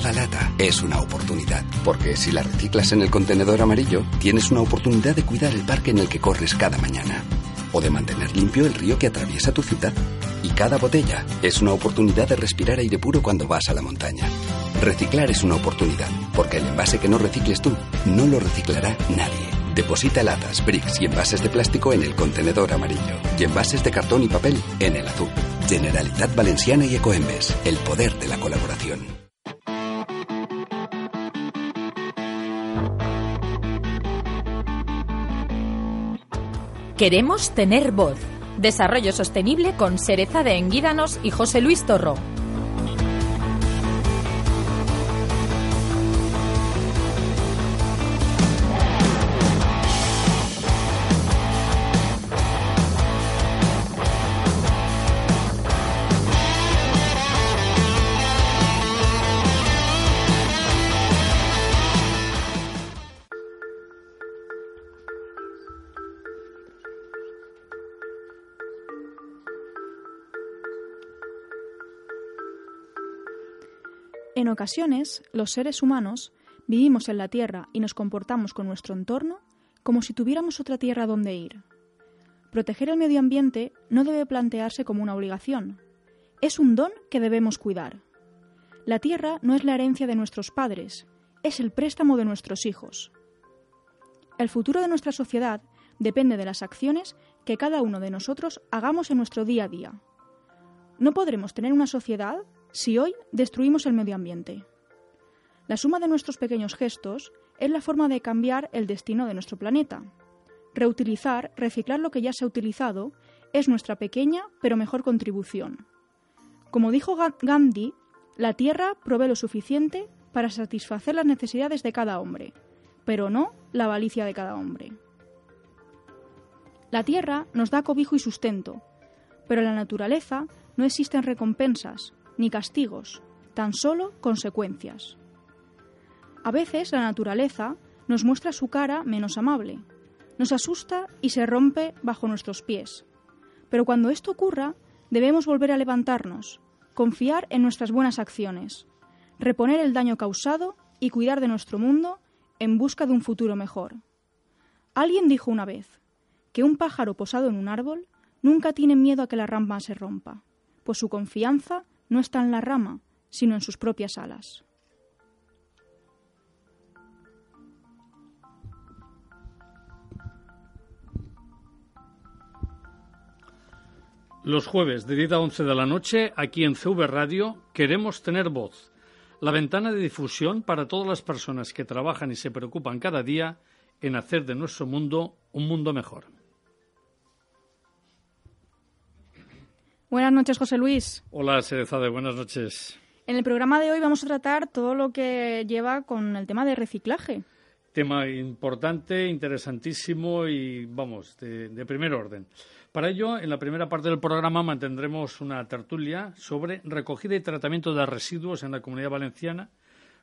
Cada lata es una oportunidad, porque si la reciclas en el contenedor amarillo, tienes una oportunidad de cuidar el parque en el que corres cada mañana, o de mantener limpio el río que atraviesa tu ciudad. Y cada botella es una oportunidad de respirar aire puro cuando vas a la montaña. Reciclar es una oportunidad, porque el envase que no recicles tú, no lo reciclará nadie. Deposita latas, bricks y envases de plástico en el contenedor amarillo y envases de cartón y papel en el azul. Generalitat Valenciana y Ecoembes, el poder de la colaboración. Queremos tener voz. Desarrollo sostenible con Sereza de Enguídanos y José Luis Torro. En ocasiones, los seres humanos vivimos en la Tierra y nos comportamos con nuestro entorno como si tuviéramos otra Tierra donde ir. Proteger el medio ambiente no debe plantearse como una obligación. Es un don que debemos cuidar. La Tierra no es la herencia de nuestros padres, es el préstamo de nuestros hijos. El futuro de nuestra sociedad depende de las acciones que cada uno de nosotros hagamos en nuestro día a día. No podremos tener una sociedad si hoy destruimos el medio ambiente. La suma de nuestros pequeños gestos es la forma de cambiar el destino de nuestro planeta. Reutilizar, reciclar lo que ya se ha utilizado es nuestra pequeña pero mejor contribución. Como dijo Gandhi, la Tierra provee lo suficiente para satisfacer las necesidades de cada hombre, pero no la avaricia de cada hombre. La Tierra nos da cobijo y sustento, pero en la naturaleza no existen recompensas, ni castigos, tan solo consecuencias. A veces la naturaleza nos muestra su cara menos amable, nos asusta y se rompe bajo nuestros pies. Pero cuando esto ocurra, debemos volver a levantarnos, confiar en nuestras buenas acciones, reponer el daño causado y cuidar de nuestro mundo en busca de un futuro mejor. Alguien dijo una vez que un pájaro posado en un árbol nunca tiene miedo a que la rama se rompa, pues su confianza no está en la rama, sino en sus propias alas. Los jueves de 10 a 11 de la noche, aquí en CV Radio, queremos tener voz. La ventana de difusión para todas las personas que trabajan y se preocupan cada día en hacer de nuestro mundo un mundo mejor. Buenas noches, José Luis. Hola, Serezade, buenas noches. En el programa de hoy vamos a tratar todo lo que lleva con el tema de reciclaje. Tema importante, interesantísimo y, vamos, de, de primer orden. Para ello, en la primera parte del programa mantendremos una tertulia sobre recogida y tratamiento de residuos en la comunidad valenciana,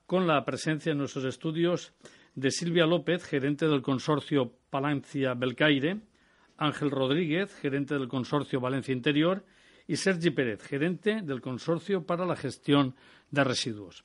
con la presencia en nuestros estudios de Silvia López, gerente del consorcio Palancia Belcaire, Ángel Rodríguez, gerente del consorcio Valencia Interior, y Sergi Pérez, gerente del Consorcio para la Gestión de Residuos.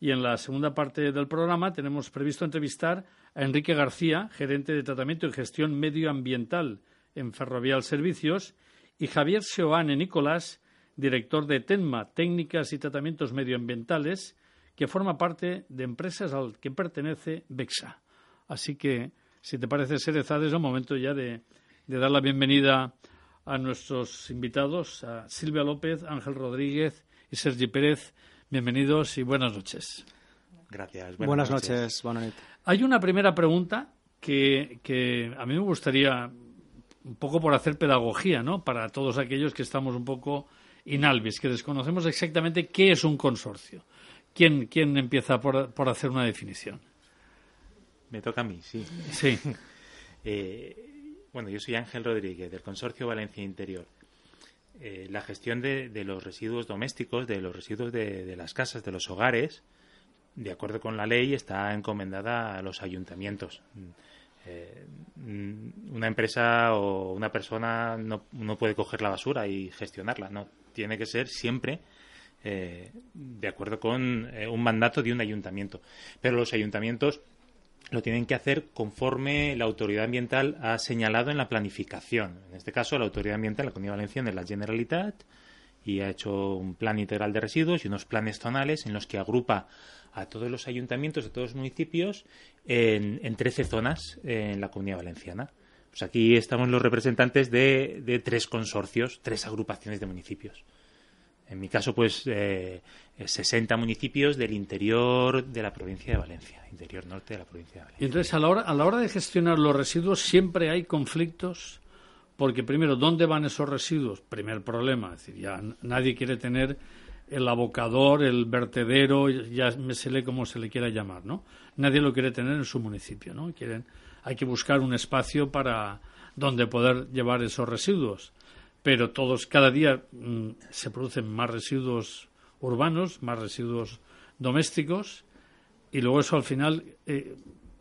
Y en la segunda parte del programa tenemos previsto entrevistar a Enrique García, gerente de Tratamiento y Gestión Medioambiental en Ferrovial Servicios, y Javier Seoane Nicolás, director de TENMA, Técnicas y Tratamientos Medioambientales, que forma parte de empresas al que pertenece BEXA. Así que, si te parece, Serezade, es el momento ya de dar la bienvenida a nuestros invitados, a Silvia López, Ángel Rodríguez y Sergi Pérez. Bienvenidos y buenas noches. Gracias. Buenas, noches. Hay una primera pregunta que, que, a mí me gustaría, un poco por hacer pedagogía, ¿no? Para todos aquellos que estamos un poco inalvis, que desconocemos exactamente qué es un consorcio. ¿Quién, quién empieza por, por hacer una definición? Me toca a mí, sí. Sí. Eh, bueno, yo soy Ángel Rodríguez, del Consorcio Valencia Interior. Eh, la gestión de, los residuos domésticos, de los residuos de, las casas, de los hogares, de acuerdo con la ley, está encomendada a los ayuntamientos. Eh, una empresa o una persona no, no, puede coger la basura y gestionarla, no. Tiene que ser siempre de acuerdo con un mandato de un ayuntamiento. Pero los ayuntamientos lo tienen que hacer conforme la autoridad ambiental ha señalado en la planificación. En este caso, la autoridad ambiental, la Comunidad Valenciana, es la Generalitat y ha hecho un plan integral de residuos y unos planes zonales en los que agrupa a todos los ayuntamientos de todos los municipios en, en 13 zonas en la Comunidad Valenciana. Pues aquí estamos los representantes de, de tres consorcios, tres agrupaciones de municipios. En mi caso, pues eh, 60 municipios del interior de la provincia de Valencia, interior norte de la provincia de Valencia. Y entonces, a la hora, a la hora de gestionar los residuos, siempre hay conflictos, porque primero, ¿dónde van esos residuos? Primer problema, es decir, ya nadie quiere tener el abocador, el vertedero, ya se lee como se le quiera llamar, ¿no? Nadie lo quiere tener en su municipio, ¿no? Quieren, hay que buscar un espacio para donde poder llevar esos residuos pero todos cada día mm, se producen más residuos urbanos, más residuos domésticos y luego eso al final eh,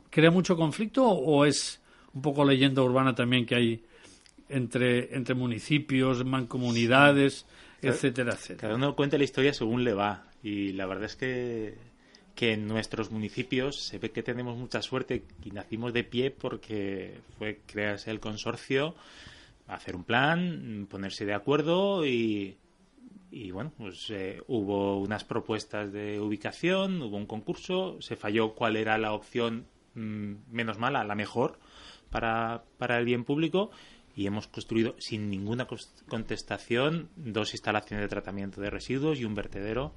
crea mucho conflicto o es un poco leyenda urbana también que hay entre entre municipios, mancomunidades, etcétera, etcétera. Cada uno cuenta la historia según le va y la verdad es que que en nuestros municipios se ve que tenemos mucha suerte y nacimos de pie porque fue crearse el consorcio hacer un plan, ponerse de acuerdo y, y bueno, pues eh, hubo unas propuestas de ubicación, hubo un concurso, se falló cuál era la opción mm, menos mala, la mejor para, para el bien público y hemos construido sin ninguna contestación dos instalaciones de tratamiento de residuos y un vertedero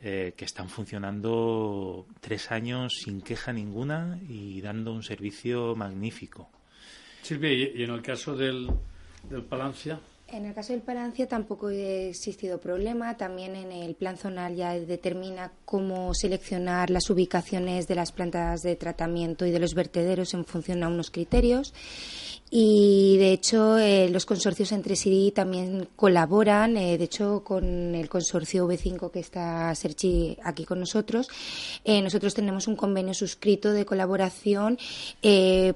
eh, que están funcionando tres años sin queja ninguna y dando un servicio magnífico. Silvia, y en el caso del, En el caso del Palancia tampoco ha existido problema. También en el plan zonal ya determina cómo seleccionar las ubicaciones de las plantas de tratamiento y de los vertederos en función a unos criterios y de hecho eh, los consorcios entre sí también colaboran, eh, de hecho con el consorcio V5 que está Sergi aquí con nosotros, eh, nosotros tenemos un convenio suscrito de colaboración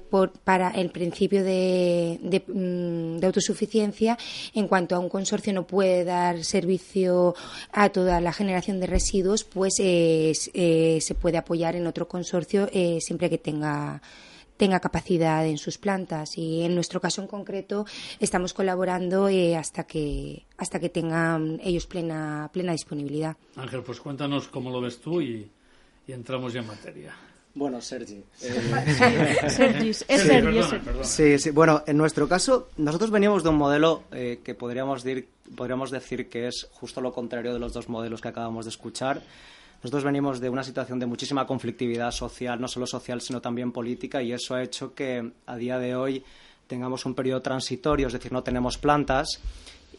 por, para el principio de, mm, de, autosuficiencia. En cuanto a un consorcio no puede dar servicio a toda la generación de residuos, pues se puede apoyar en otro consorcio siempre que tenga tenga capacidad en sus plantas y en nuestro caso en concreto estamos colaborando eh, hasta que hasta que tengan ellos plena plena disponibilidad. Ángel, pues cuéntanos cómo lo ves tú y, entramos ya en materia. Bueno, Sergi. Sergi, es Sergi. Sí, sí. Bueno, en nuestro caso, nosotros veníamos de un modelo eh, que podríamos, decir, podríamos decir que es justo lo contrario de los dos modelos que acabamos de escuchar. Nosotros venimos de una situación de muchísima conflictividad social, no solo social, sino también política, y eso ha hecho que a día de hoy tengamos un periodo transitorio, es decir, no tenemos plantas,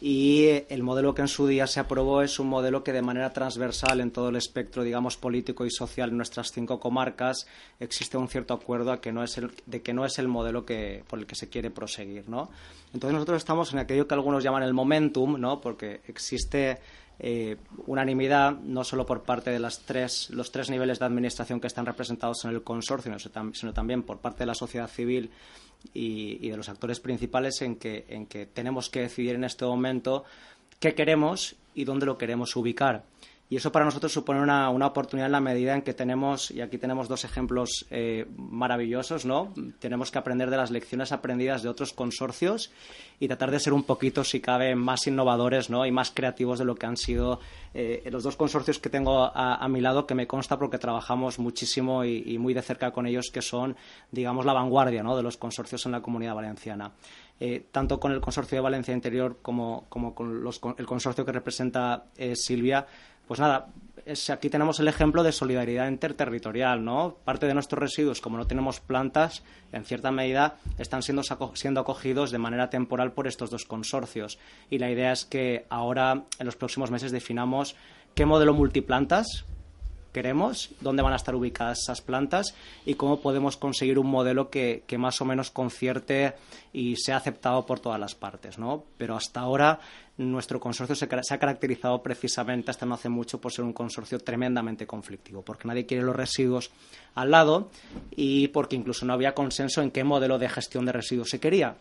y el modelo que en su día se aprobó es un modelo que de manera transversal en todo el espectro, digamos, político y social en nuestras cinco comarcas existe un cierto acuerdo a que no es el, de que no es el modelo que, por el que se quiere proseguir, ¿no? Entonces nosotros estamos en aquello que algunos llaman el momentum, ¿no? Porque existe eh, unanimidad, no solo por parte de las tres, los tres niveles de administración que están representados en el consorcio, sino también por parte de la sociedad civil y, de los actores principales en que, en que tenemos que decidir en este momento qué queremos y dónde lo queremos ubicar. Y eso para nosotros supone una, oportunidad en la medida en que tenemos, y aquí tenemos dos ejemplos eh, maravillosos, ¿no? Tenemos que aprender de las lecciones aprendidas de otros consorcios y tratar de ser un poquito, si cabe, más innovadores, ¿no? Y más creativos de lo que han sido eh, los dos consorcios que tengo a, mi lado, que me consta porque trabajamos muchísimo y, muy de cerca con ellos, que son, digamos, la vanguardia, ¿no? De los consorcios en la comunidad valenciana. Eh, tanto con el consorcio de Valencia Interior como, con el consorcio que representa Silvia, pues nada, aquí tenemos el ejemplo de solidaridad interterritorial, ¿no? Parte de nuestros residuos, como no tenemos plantas, en cierta medida están siendo, siendo acogidos de manera temporal por estos dos consorcios. Y la idea es que ahora, en los próximos meses, definamos qué modelo multiplantas queremos, dónde van a estar ubicadas esas plantas y cómo podemos conseguir un modelo que, más o menos concierte y sea aceptado por todas las partes. ¿no? Pero hasta ahora nuestro consorcio se, se, ha caracterizado precisamente hasta no hace mucho por ser un consorcio tremendamente conflictivo, porque nadie quiere los residuos al lado y porque incluso no había consenso en qué modelo de gestión de residuos se quería.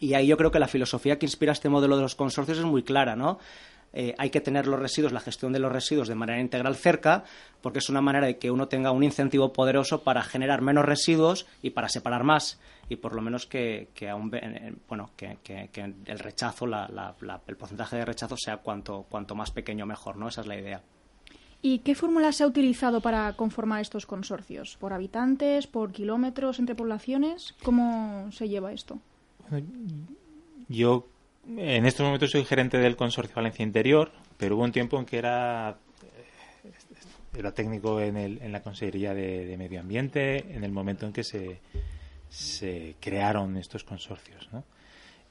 Y ahí yo creo que la filosofía que inspira este modelo de los consorcios es muy clara, ¿no? Eh, hay que tener los residuos, la gestión de los residuos de manera integral cerca, porque es una manera de que uno tenga un incentivo poderoso para generar menos residuos y para separar más y por lo menos que, bueno que, el rechazo, el porcentaje de rechazo sea cuanto, cuanto más pequeño mejor, ¿no? Esa es la idea. ¿Y qué fórmula se ha utilizado para conformar estos consorcios? ¿Por habitantes? ¿Por kilómetros entre poblaciones? ¿Cómo se lleva esto? Yo en estos momentos soy gerente del Consorcio Valencia Interior, pero hubo un tiempo en que era, técnico en, el, en la Consejería de, Medio Ambiente, en el momento en que se, crearon estos consorcios.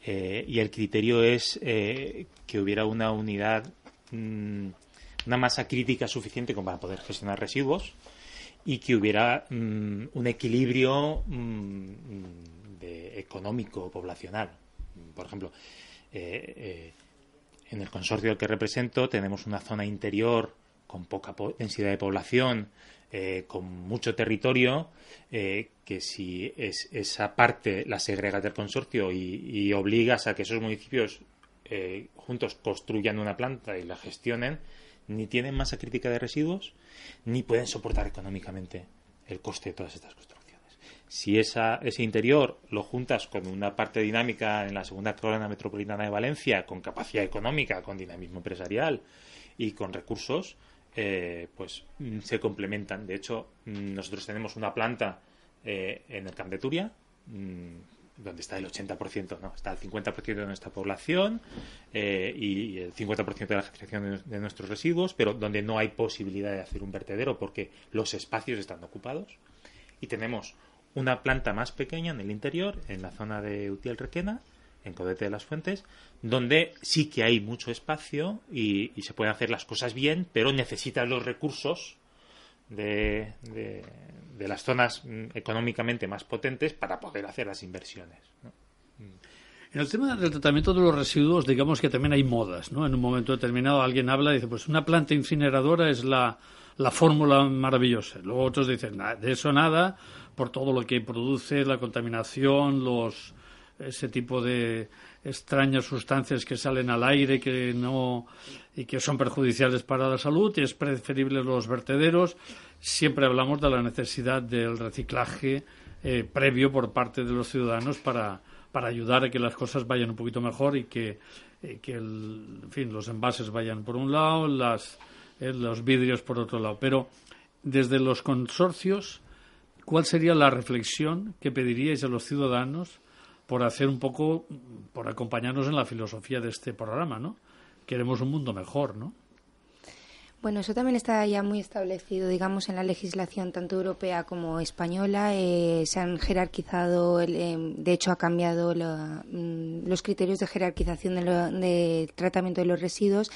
Eh, y el criterio es eh, que hubiera una unidad, mm, una masa crítica suficiente como para poder gestionar residuos y que hubiera mm, un equilibrio mm, de económico poblacional. Por ejemplo, eh, eh, en el consorcio que represento tenemos una zona interior con poca densidad de población, eh, con mucho territorio, que si es, esa parte la segregas del consorcio y, obligas a que esos municipios juntos construyan una planta y la gestionen, ni tienen masa crítica de residuos, ni pueden soportar económicamente el coste de todas estas construcciones. Si esa, ese interior lo juntas con una parte dinámica en la segunda corona metropolitana de Valencia, con capacidad económica, con dinamismo empresarial y con recursos, eh, pues mm, se complementan. De hecho, mm, nosotros tenemos una planta eh, en el Camp de Turia, mm, donde está el 80%, no, está el 50% de nuestra población eh, y el 50% de la gestión de, nuestros residuos, pero donde no hay posibilidad de hacer un vertedero porque los espacios están ocupados. Y tenemos una planta más pequeña en el interior, en la zona de Utiel Requena, en Codete de las Fuentes, donde sí que hay mucho espacio y, se pueden hacer las cosas bien, pero necesitan los recursos de, de, las zonas mm, económicamente más potentes para poder hacer las inversiones. En el tema del tratamiento de los residuos, digamos que también hay modas, ¿no? En un momento determinado alguien habla y dice, pues una planta incineradora es la, la fórmula maravillosa. Luego otros dicen, de eso nada, por todo lo que produce, la contaminación, los ese tipo de extrañas sustancias que salen al aire que no y que son perjudiciales para la salud y es preferible los vertederos. Siempre hablamos de la necesidad del reciclaje eh, previo por parte de los ciudadanos para, para ayudar a que las cosas vayan un poquito mejor y que, eh, que el, en fin, los envases vayan por un lado, las, eh, los vidrios por otro lado. Pero desde los consorcios ¿Cuál sería la reflexión que pediríais a los ciudadanos por hacer un poco, por acompañarnos en la filosofía de este programa, ¿no? Queremos un mundo mejor, ¿no? Bueno, eso también está ya muy establecido, digamos, en la legislación tanto europea como española. Eh, se han jerarquizado, eh, de hecho, ha cambiado mm, los criterios de jerarquización del tratamiento de los residuos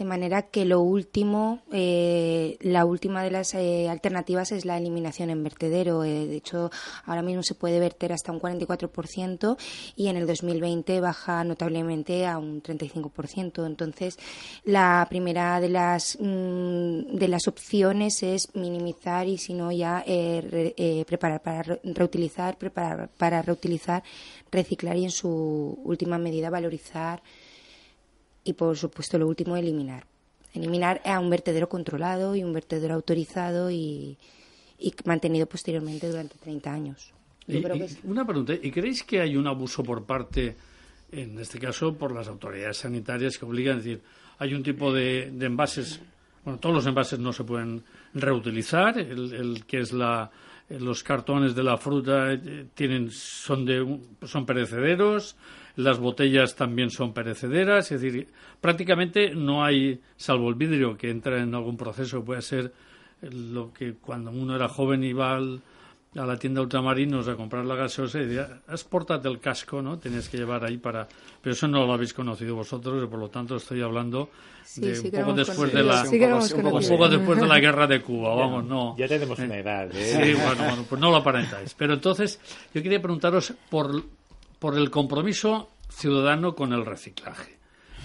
de manera que lo último, eh, la última de las eh, alternativas es la eliminación en vertedero. Eh, de hecho, ahora mismo se puede verter hasta un 44% y en el 2020 baja notablemente a un 35%. Entonces, la primera de las mm, de las opciones es minimizar y si no ya preparar para reutilizar, preparar para reutilizar, reciclar y en su última medida valorizar y, por supuesto, lo último, eliminar. Eliminar a un vertedero controlado y un vertedero autorizado y, mantenido posteriormente durante 30 años. Una pregunta, ¿y creéis que hay un abuso por parte, en este caso, por las autoridades sanitarias que obligan a decir, hay un tipo de, envases, bueno, todos los envases no se pueden reutilizar, el, que es la, los cartones de la fruta eh, tienen, son, de, son perecederos, las botellas también son perecederas, es decir, prácticamente no hay, salvo el vidrio que entra en algún proceso, puede ser lo que cuando uno era joven iba al, a la tienda ultramarinos a comprar la gaseosa y decía, exportate el casco, ¿no? Tenías que llevar ahí para... Pero eso no lo habéis conocido vosotros y por lo tanto estoy hablando de un poco después de la... un, poco, después de la guerra de Cuba, vamos, no. Ya tenemos una edad, ¿eh? Sí, bueno, bueno, pues no lo aparentáis. Pero entonces, yo quería preguntaros por, por el compromiso ciudadano con el reciclaje.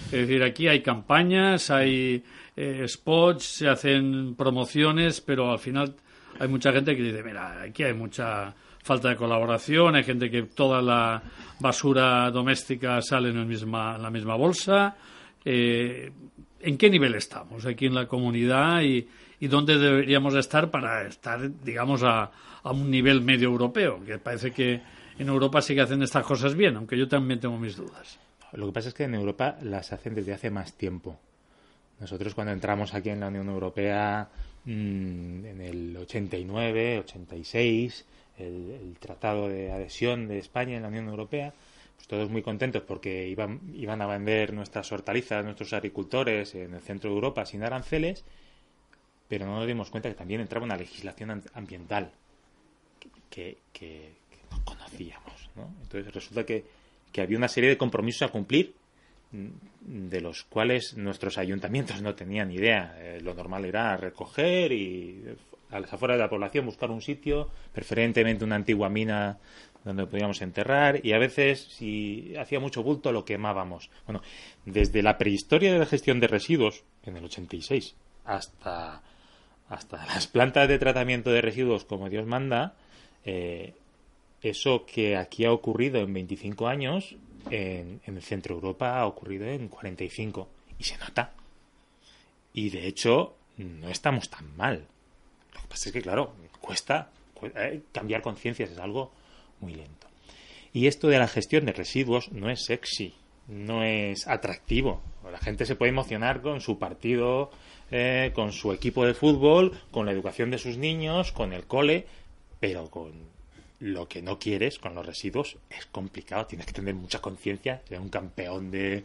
Es decir, aquí hay campañas, hay eh, spots, se hacen promociones, pero al final hay mucha gente que dice, mira, aquí hay mucha falta de colaboración, hay gente que toda la basura doméstica sale en, misma, en la misma bolsa. Eh, ¿En qué nivel estamos aquí en la comunidad y, dónde deberíamos estar para estar, digamos, a, a un nivel medio europeo? Que parece que en Europa sí que hacen estas cosas bien, aunque yo también tengo mis dudas. Lo que pasa es que en Europa las hacen desde hace más tiempo. Nosotros cuando entramos aquí en la Unión Europea Mm, en el 89, 86, el, el, tratado de adhesión de España en la Unión Europea, pues todos muy contentos porque iban, iban a vender nuestras hortalizas, nuestros agricultores en el centro de Europa sin aranceles, pero no nos dimos cuenta que también entraba una legislación ambiental que, que, no conocíamos. ¿no? Entonces resulta que, que había una serie de compromisos a cumplir de los cuales nuestros ayuntamientos no tenían idea. Eh, lo normal era recoger y a las afueras de la población buscar un sitio, preferentemente una antigua mina donde podíamos enterrar y a veces si hacía mucho bulto lo quemábamos. Bueno, desde la prehistoria de la gestión de residuos en el 86 hasta hasta las plantas de tratamiento de residuos como Dios manda, eh, eso que aquí ha ocurrido en 25 años en, el centro Europa ha ocurrido en 45 y se nota. Y de hecho, no estamos tan mal. Lo que pasa es que, claro, cuesta, eh, cambiar conciencias, es algo muy lento. Y esto de la gestión de residuos no es sexy, no es atractivo. La gente se puede emocionar con su partido, eh, con su equipo de fútbol, con la educación de sus niños, con el cole, pero con lo que no quieres con los residuos es complicado, tienes que tener mucha conciencia, ser un campeón de,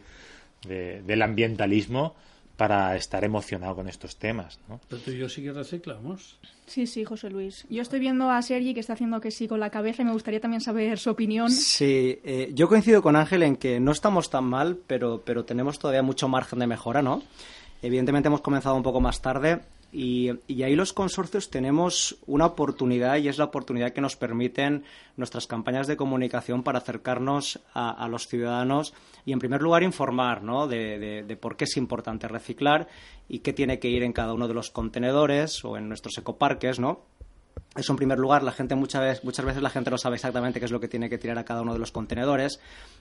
del ambientalismo para estar emocionado con estos temas. ¿no? Pero tú y yo sí que reciclamos. Sí, sí, José Luis. Yo estoy viendo a Sergi que está haciendo que sí con la cabeza y me gustaría también saber su opinión. Sí, eh, yo coincido con Ángel en que no estamos tan mal, pero, pero tenemos todavía mucho margen de mejora, ¿no? Evidentemente hemos comenzado un poco más tarde y, ahí los consorcios tenemos una oportunidad y es la oportunidad que nos permiten nuestras campañas de comunicación para acercarnos a, los ciudadanos y, en primer lugar, informar ¿no? de, de, por qué es importante reciclar y qué tiene que ir en cada uno de los contenedores o en nuestros ecoparques, ¿no? Eso en primer lugar, la gente muchas veces, muchas veces la gente no sabe exactamente qué es lo que tiene que tirar a cada uno de los contenedores.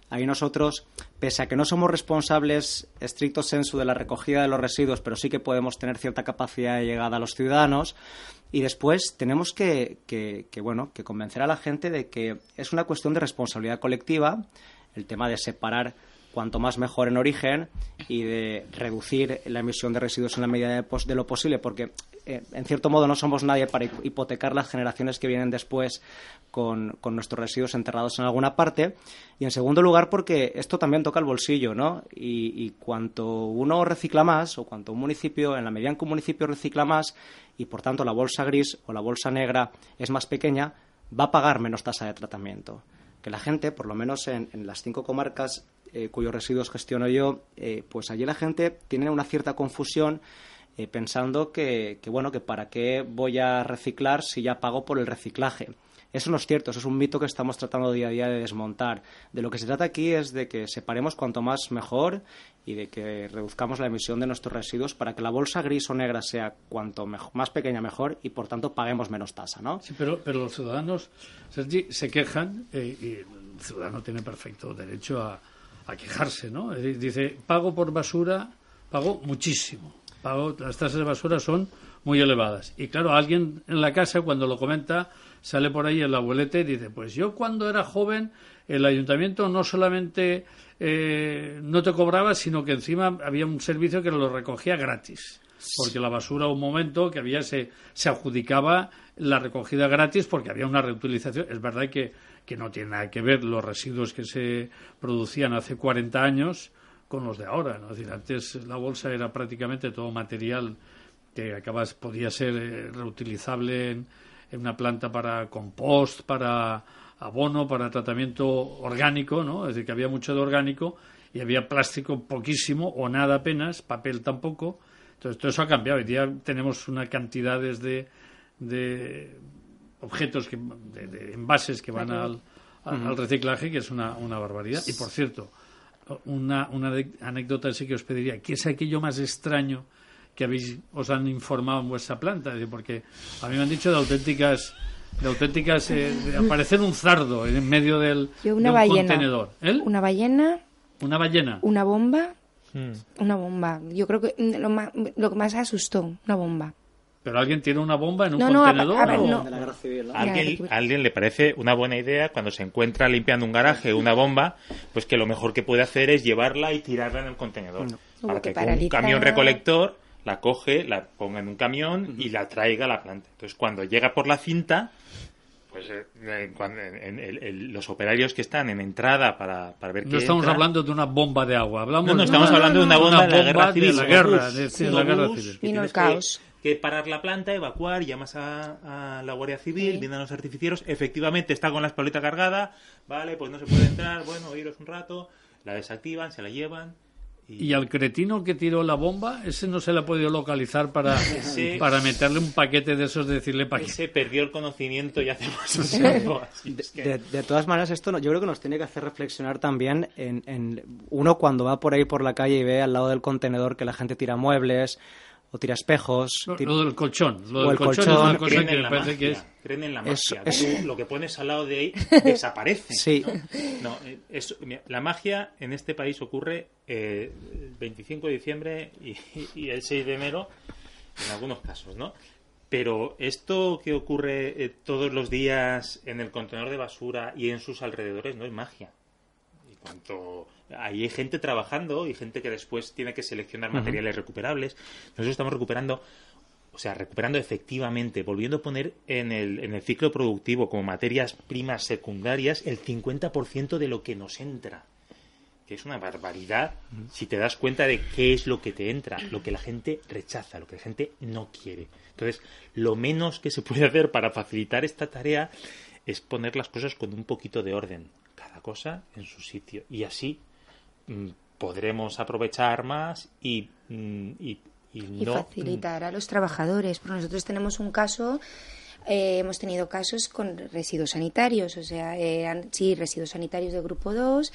Ahí nosotros, pese a que no somos responsables estricto sensu de la recogida de los residuos, pero sí que podemos tener cierta capacidad de llegada a los ciudadanos. Y después tenemos que, que, bueno, que convencer a la gente de que es una cuestión de responsabilidad colectiva, el tema de separar cuanto más mejor en origen y de reducir la emisión de residuos en la medida de, lo posible, porque eh, en cierto modo no somos nadie para hipotecar las generaciones que vienen después con, nuestros residuos enterrados en alguna parte. Y en segundo lugar, porque esto también toca el bolsillo, ¿no? Y, y cuanto uno recicla más, o cuanto un municipio, en la medida en que un municipio recicla más, y por tanto la bolsa gris o la bolsa negra es más pequeña, va a pagar menos tasa de tratamiento que la gente, por lo menos en, las cinco comarcas eh, cuyos residuos gestiono yo, eh, pues allí la gente tiene una cierta confusión eh, pensando que, que, bueno, que para qué voy a reciclar si ya pago por el reciclaje. Eso no es cierto, eso es un mito que estamos tratando día a día de desmontar. De lo que se trata aquí es de que separemos cuanto más mejor y de que reduzcamos la emisión de nuestros residuos para que la bolsa gris o negra sea cuanto más pequeña mejor y por tanto paguemos menos tasa, ¿no? Sí, pero, pero los ciudadanos, se quejan y el ciudadano tiene perfecto derecho a, a quejarse, ¿no? Dice, pago por basura, pago muchísimo, pago, las tasas de basura son muy elevadas. Y claro, alguien en la casa cuando lo comenta sale por ahí el abuelete y dice, pues yo cuando era joven el ayuntamiento no solamente eh, no te cobraba, sino que encima había un servicio que lo recogía gratis. Porque la basura, un momento que había, se, se adjudicaba la recogida gratis porque había una reutilización. Es verdad que, que no tiene nada que ver los residuos que se producían hace 40 años con los de ahora. ¿no? Es decir, antes la bolsa era prácticamente todo material que acabas, podía ser eh, reutilizable en, una planta para compost, para abono, para tratamiento orgánico, ¿no? Es decir, que había mucho de orgánico y había plástico poquísimo o nada apenas, papel tampoco. Entonces, todo eso ha cambiado. Hoy día tenemos una cantidades de, de objetos, que, de, envases que van al, al, reciclaje, que es una, una barbaridad. Y, por cierto, una, una anécdota sí que os pediría. ¿Qué es aquello más extraño que habéis, os han informado en vuestra planta? Porque a mí me han dicho de auténticas de auténticas eh, de aparecer un zardo en medio del una de un contenedor. Una ballena. Una ballena. Una bomba. Hmm. Una bomba. Yo creo que lo, más, lo que más asustó, una bomba. ¿Pero alguien tiene una bomba en un contenedor? ¿A alguien, le parece una buena idea cuando se encuentra limpiando un garaje una bomba, pues que lo mejor que puede hacer es llevarla y tirarla en el contenedor. Para que, un camión recolector la coge, la ponga en un camión y la traiga a la planta. Entonces, cuando llega por la cinta, pues eh, cuando, los operarios que están en entrada para, para ver no estamos hablando de una bomba de agua hablamos no, no estamos hablando de una bomba, de la guerra civil. la guerra, de, la guerra civil. Vino el caos que parar la planta, evacuar, llamas a, la Guardia Civil, vienen los artificieros, efectivamente está con la espoleta cargada, vale, pues no se puede entrar, bueno, iros un rato, la desactivan, se la llevan. Y... al cretino que tiró la bomba, ese no se le ha podido localizar para, para meterle un paquete de esos, de decirle para Ese perdió el conocimiento y hace tiempo. de, de, todas maneras, esto yo creo que nos tiene que hacer reflexionar también en, en uno cuando va por ahí por la calle y ve al lado del contenedor que la gente tira muebles o tira espejos. Lo, del colchón. Lo del colchón, creen en la magia, que es... Creen en la magia. lo que pones al lado de ahí desaparece. Sí. ¿no? la magia en este país ocurre eh, el 25 de diciembre y, el 6 de enero, en algunos casos, ¿no? Pero esto que ocurre eh, todos los días en el contenedor de basura y en sus alrededores no es magia. Y cuanto ahí hay gente trabajando y gente que después tiene que seleccionar materiales recuperables. Nosotros estamos recuperando, o sea, recuperando efectivamente, volviendo a poner en el, en el ciclo productivo como materias primas secundarias el 50% de lo que nos entra. Que es una barbaridad si te das cuenta de qué es lo que te entra, lo que la gente rechaza, lo que la gente no quiere. Entonces, lo menos que se puede hacer para facilitar esta tarea es poner las cosas con un poquito de orden, cada cosa en su sitio. Y así podremos aprovechar más y, mm, y, facilitar a los trabajadores. Porque nosotros tenemos un caso eh, hemos tenido casos con residuos sanitarios, o sea, eran, sí, residuos sanitarios de grupo 2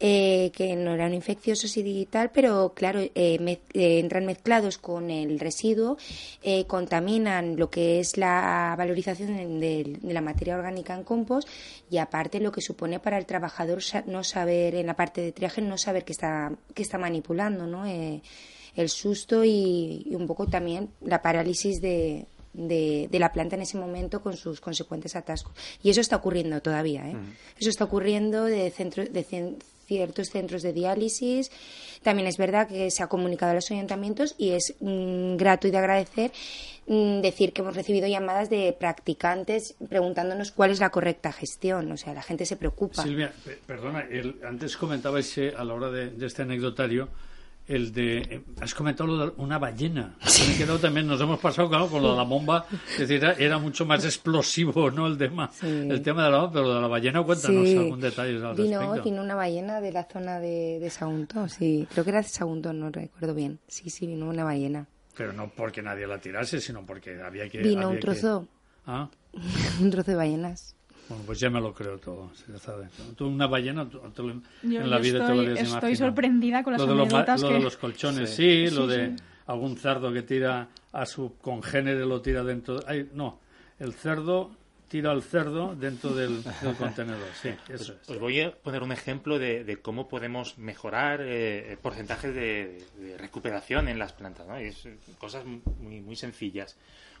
eh, que no eran infecciosos y digital, pero claro, eh, eh, entran mezclados con el residuo, contaminan lo que es la valorización de, la materia orgánica en compost y aparte lo que supone para el trabajador no saber, en la parte de triaje, no saber que está, que está manipulando, ¿no? el susto y, un poco también la parálisis de, de, la planta en ese momento con sus consecuentes atascos. Y eso está ocurriendo todavía. ¿eh? Eso está ocurriendo de, centro, de ciertos centros de diálisis. También es verdad que se ha comunicado a los ayuntamientos y es mm, grato y de agradecer mm, decir que hemos recibido llamadas de practicantes preguntándonos cuál es la correcta gestión. O sea, la gente se preocupa. Silvia, perdona, antes comentabais eh, a la hora de este anecdotario el de eh, has comentado lo de una ballena. Me he quedado también nos hemos pasado claro, con lo de la bomba. Es decir era, mucho más explosivo no el tema el tema de la bomba pero lo de la ballena cuéntanos algún detalle al vino vino una ballena de la zona de, de Sagunto sí. Creo que era de Sagunto no recuerdo bien. Sí sí vino una ballena. Pero no porque nadie la tirase sino porque había que vino un trozo. ¿Ah? un trozo de ballenas bueno, pues ya me lo creo todo. Tú una ballena, en la vida te lo habías Estoy sorprendida con las lo de, lo, de los colchones, sí, lo de algún cerdo que tira a su congénere, lo tira dentro... Ay, no, el cerdo tira al cerdo dentro del, contenedor. Sí, pues eso es. Os voy a poner un ejemplo de, cómo podemos mejorar eh, porcentajes de, recuperación en las plantas. ¿no? es cosas muy, muy sencillas.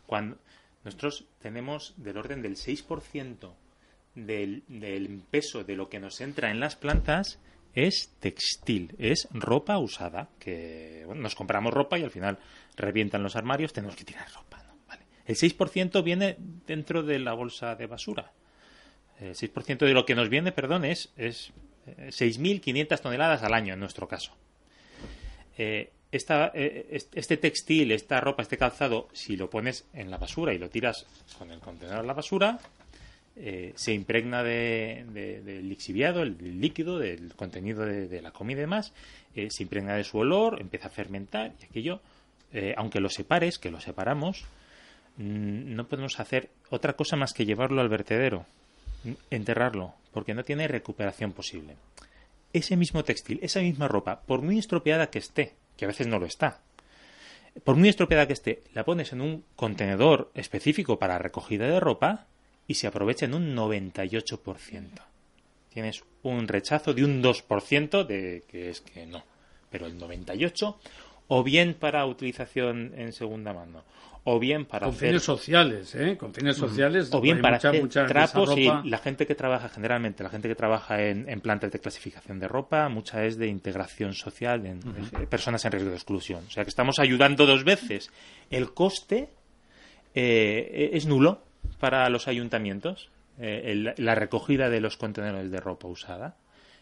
Cuando nosotros tenemos del orden del 6% del, peso de lo que nos entra en las plantas es textil, es ropa usada, que nos compramos ropa y al final revientan los armarios, tenemos que tirar ropa. Vale. El 6% viene dentro de la bolsa de basura. El 6% de lo que nos viene, perdón, es, es 6.500 eh, toneladas al año en nuestro caso. Eh, eh, este textil, esta ropa, este calzado, si lo pones en la basura y lo tiras con el contenedor a la basura, eh, se impregna de, del lixiviado, el, líquido, del contenido de, la comida y demás, eh, se impregna de su olor, empieza a fermentar y aquello, aunque lo separes, que lo separamos, mm, no podemos hacer otra cosa más que llevarlo al vertedero, enterrarlo, porque no tiene recuperación posible. Ese mismo textil, esa misma ropa, por muy estropeada que esté, que a veces no lo está. Por muy estropeada que esté, la pones en un contenedor específico para recogida de ropa y se aprovecha en un 98%. Tienes un rechazo de un 2% de que es que no. Pero el 98% o bien para utilización en segunda mano, o bien para con fines sociales, ¿eh? Con fines sociales. O bien para hacer trapos y la gente que trabaja generalmente, la gente que trabaja en, en, plantas de clasificación de ropa, mucha es de integración social, en, personas en riesgo de exclusión. O sea que estamos ayudando dos veces. El coste eh, es nulo para los ayuntamientos, eh, la recogida de los contenedores de ropa usada.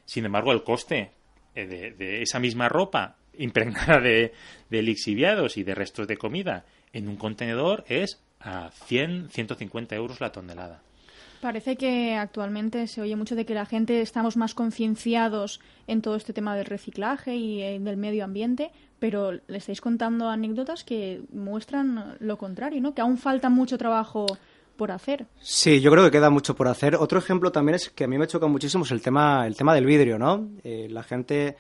Sin embargo, el coste eh, de, de esa misma ropa impregnada de, de lixiviados y de restos de comida en un contenedor es a 100, 150 euros la tonelada. Parece que actualmente se oye mucho de que la gente estamos más concienciados en todo este tema del reciclaje y eh, del medio ambiente, pero le estáis contando anécdotas que muestran lo contrario, ¿no? Que aún falta mucho trabajo por hacer. Sí, yo creo que queda mucho por hacer. Otro ejemplo también es que a mí me choca muchísimo es el tema, el tema del vidrio, ¿no? Eh, la gente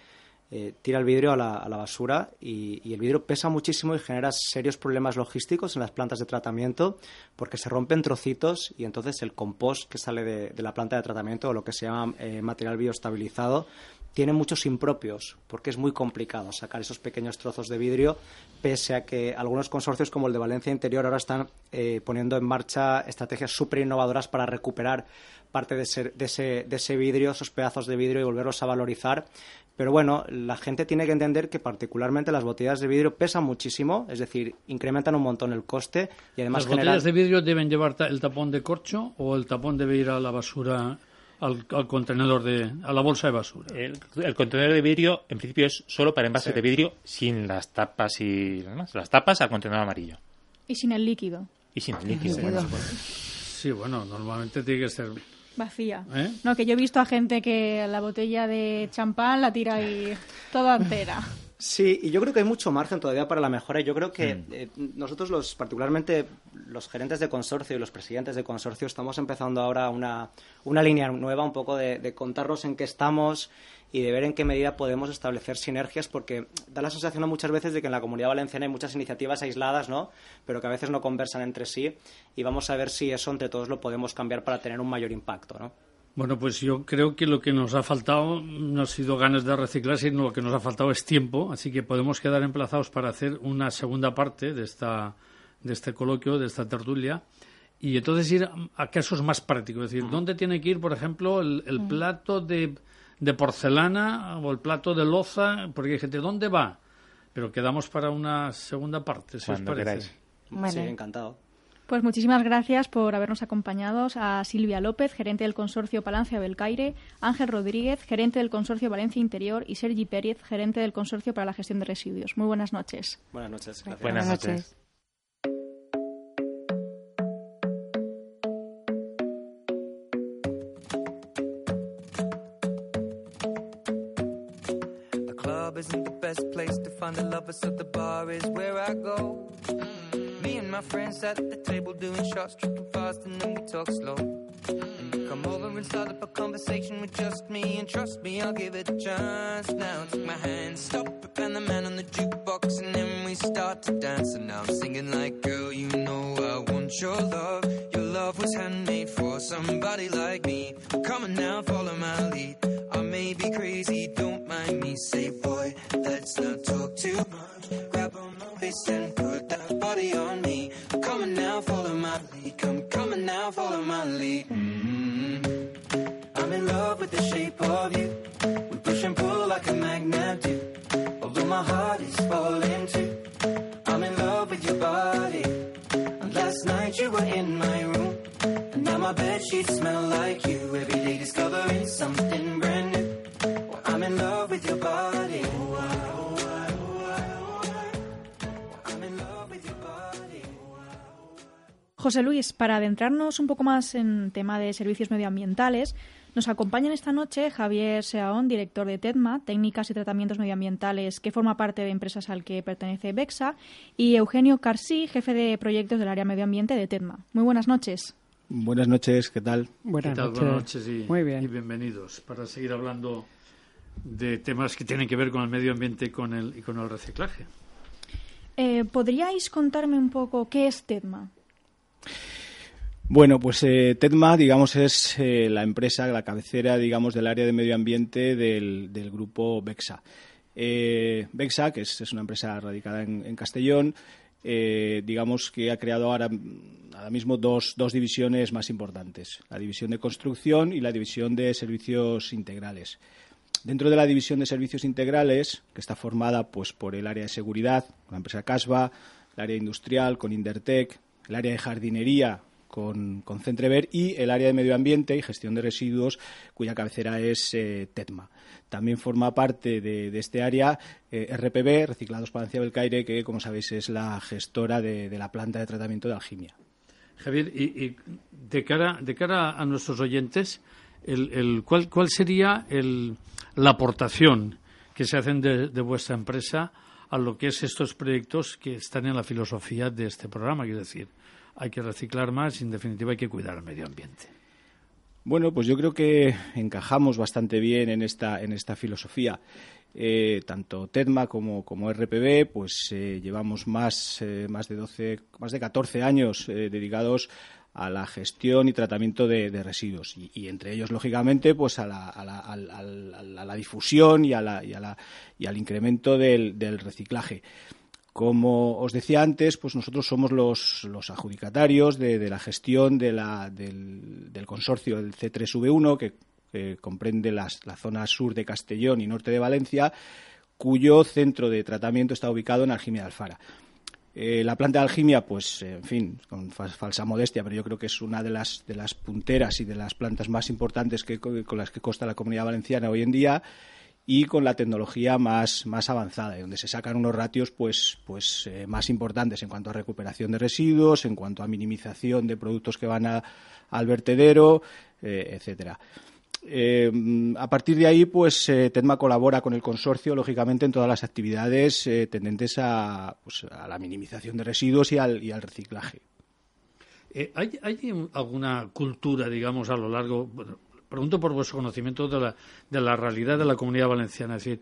eh, tira el vidrio a la, basura y, el vidrio pesa muchísimo y genera serios problemas logísticos en las plantas de tratamiento porque se rompen trocitos y entonces el compost que sale de, la planta de tratamiento o lo que se llama eh, material bioestabilizado tiene muchos impropios porque es muy complicado sacar esos pequeños trozos de vidrio pese a que algunos consorcios como el de Valencia Interior ahora están eh, poniendo en marcha estrategias súper innovadoras para recuperar parte de ese, de, ese, de ese vidrio, esos pedazos de vidrio y volverlos a valorizar pero bueno, la gente tiene que entender que particularmente las botellas de vidrio pesan muchísimo, es decir, incrementan un montón el coste y además ¿Las botellas de vidrio deben llevar el tapón de corcho o el tapón debe ir a la basura al, contenedor de a la bolsa de basura. El, contenedor de vidrio en principio es solo para envases de vidrio sin las tapas y demás. Las tapas al contenedor amarillo. Y sin el líquido. Y sin el líquido. sí, bueno, normalmente tiene que ser Vacía. ¿Eh? No, que yo he visto a gente que la botella de champán la tira ahí toda entera. Sí, y yo creo que hay mucho margen todavía para la mejora. Yo creo que mm. eh, nosotros, los, particularmente los gerentes de consorcio y los presidentes de consorcio, estamos empezando ahora una, una línea nueva, un poco de, de contarnos en qué estamos y de ver en qué medida podemos establecer sinergias, porque da la sensación muchas veces de que en la comunidad valenciana hay muchas iniciativas aisladas, ¿no? pero que a veces no conversan entre sí, y vamos a ver si eso entre todos lo podemos cambiar para tener un mayor impacto. ¿no? Bueno, pues yo creo que lo que nos ha faltado no ha sido ganas de reciclar, sino lo que nos ha faltado es tiempo, así que podemos quedar emplazados para hacer una segunda parte de, esta, de este coloquio, de esta tertulia, y entonces ir a casos más prácticos, es decir, ¿dónde tiene que ir, por ejemplo, el, el plato de de porcelana o el plato de loza, porque hay gente, ¿dónde va? Pero quedamos para una segunda parte, si os parece. Sí, encantado. Pues muchísimas gracias por habernos acompañado a Silvia López, gerente del consorcio Palancia Belcaire, Ángel Rodríguez, gerente del consorcio Valencia Interior y Sergi Pérez, gerente del consorcio para la gestión de residuos. Muy buenas noches. Buenas noches. Buenas noches. Find the lovers, so the bar is where I go. Me and my friends at the table doing shots, tripping fast, and then we talk slow. And come over and start up a conversation with just me, and trust me, I'll give it a chance. Now take my hand, stop it, and the man on the jukebox, and then we start to dance. And now I'm singing like, girl, you know I want your love. Your love was handmade for somebody like me. Come on now, follow my lead. I may be crazy, don't mind me. Say, boy, let's not talk too much. Grab on my waist and put that body on me. Come on now, follow my lead. Come, come on now, follow my lead. Mm-hmm. I'm in love with the shape of you. We push and pull like a magnet do. Although my heart is falling too. I'm in love with your body. And last night you were in my room. And now my bed sheets smell like you. Every day discovering something brand new. Well, I'm in love with your body. José Luis, para adentrarnos un poco más en tema de servicios medioambientales, nos acompañan esta noche Javier Seaón, director de TEDMA, Técnicas y Tratamientos Medioambientales, que forma parte de empresas al que pertenece BEXA, y Eugenio Carsí, jefe de proyectos del área medioambiente de TEDMA. Muy buenas noches. Buenas noches, ¿qué tal? Buenas noches. Buenas noches y, Muy bien. y bienvenidos para seguir hablando de temas que tienen que ver con el medio ambiente y con el, y con el reciclaje. Eh, ¿Podríais contarme un poco qué es TEDMA? Bueno, pues eh, TEDMA, digamos, es eh, la empresa, la cabecera, digamos, del área de medio ambiente del, grupo BEXA. Eh, BEXA, que es, una empresa radicada en, Castellón, digamos que ha creado ahora, ahora mismo dos, dos, divisiones más importantes, la división de construcción y la división de servicios integrales. Dentro de la división de servicios integrales, que está formada pues, por el área de seguridad, la empresa CASBA, el área industrial con Indertec, el área de jardinería con, con Centrever y el área de medio ambiente y gestión de residuos, cuya cabecera es eh, TETMA. También forma parte de, este área eh, RPB, Reciclados Palancia Belcaire, que, como sabéis, es la gestora de, la planta de tratamiento de algimia. Javier, y, de, cara, de cara a nuestros oyentes, el, ¿cuál, ¿cuál sería la aportación que se hacen de, de vuestra empresa a lo que es estos proyectos que están en la filosofía de este programa? Quiero decir, hay que reciclar más y, en definitiva, hay que cuidar el medio ambiente. Bueno, pues yo creo que encajamos bastante bien en esta, en esta filosofía. Eh, tanto TEDMA como, como RPB, pues eh, llevamos más, eh, más de 12, más de 14 años dedicados a la gestión y tratamiento de, residuos y, entre ellos lógicamente pues a la, a la, a la, difusión y, la, y, y al incremento del, del reciclaje. Como os decía antes, pues nosotros somos los, adjudicatarios de, la gestión del, consorcio del C3V1, que, comprende la zona sur de Castellón y norte de Valencia, cuyo centro de tratamiento está ubicado en Algimia de Alfara. Eh, la planta de Algimia, pues, en fin, con falsa modestia, pero yo creo que es una de las, de las punteras y de las plantas más importantes con las que consta la comunidad valenciana hoy en día y con la tecnología más, más avanzada, donde se sacan unos ratios pues, pues eh, más importantes en cuanto a recuperación de residuos, en cuanto a minimización de productos que van al vertedero, eh, etcétera. Eh, a partir de ahí, pues TEDMA colabora con el consorcio, lógicamente, en todas las actividades tendentes a, pues, a, la minimización de residuos y al, y al reciclaje. ¿hay, ¿hay, alguna cultura, digamos, a lo largo, pregunto por vuestro conocimiento de la, de la realidad de la comunidad valenciana. Es decir,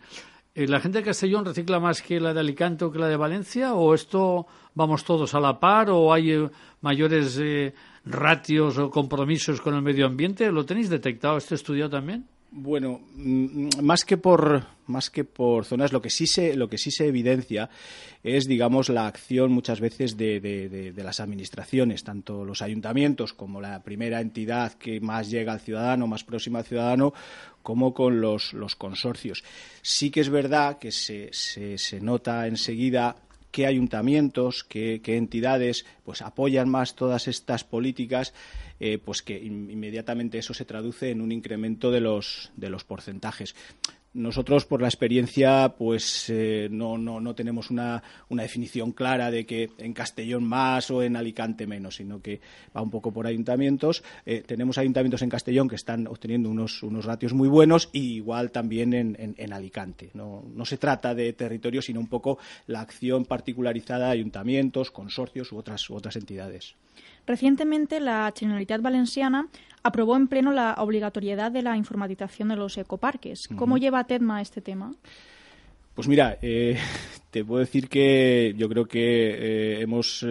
eh, ¿la gente de Castellón recicla más que la de Alicante o que la de Valencia? ¿O esto vamos todos a la par? ¿O hay eh, mayores eh, ratios o compromisos con el medio ambiente? ¿Lo tenéis detectado, este estudiado también? Bueno, mm, más que por más que por zonas, lo que sí se lo que sí se evidencia es, digamos, la acción muchas veces de, de, las administraciones, tanto los ayuntamientos como la primera entidad que más llega al ciudadano, más próxima al ciudadano, como con los, los consorcios. Sí que es verdad que se, se, se nota enseguida qué ayuntamientos, qué, entidades pues apoyan más todas estas políticas, eh, pues que inmediatamente eso se traduce en un incremento de los, de los porcentajes. Nosotros, por la experiencia, pues eh, no, no, no, tenemos una, una, definición clara de que en Castellón más o en Alicante menos, sino que va un poco por ayuntamientos. Eh, tenemos ayuntamientos en Castellón que están obteniendo unos, unos ratios muy buenos y igual también en, en, Alicante. No, no, se trata de territorio, sino un poco la acción particularizada de ayuntamientos, consorcios u otras, u otras entidades. Recientemente, la Generalitat Valenciana aprobó en pleno la obligatoriedad de la informatización de los ecoparques. ¿Cómo lleva TEDMA este tema? Pues mira, eh, te puedo decir que yo creo que eh, hemos,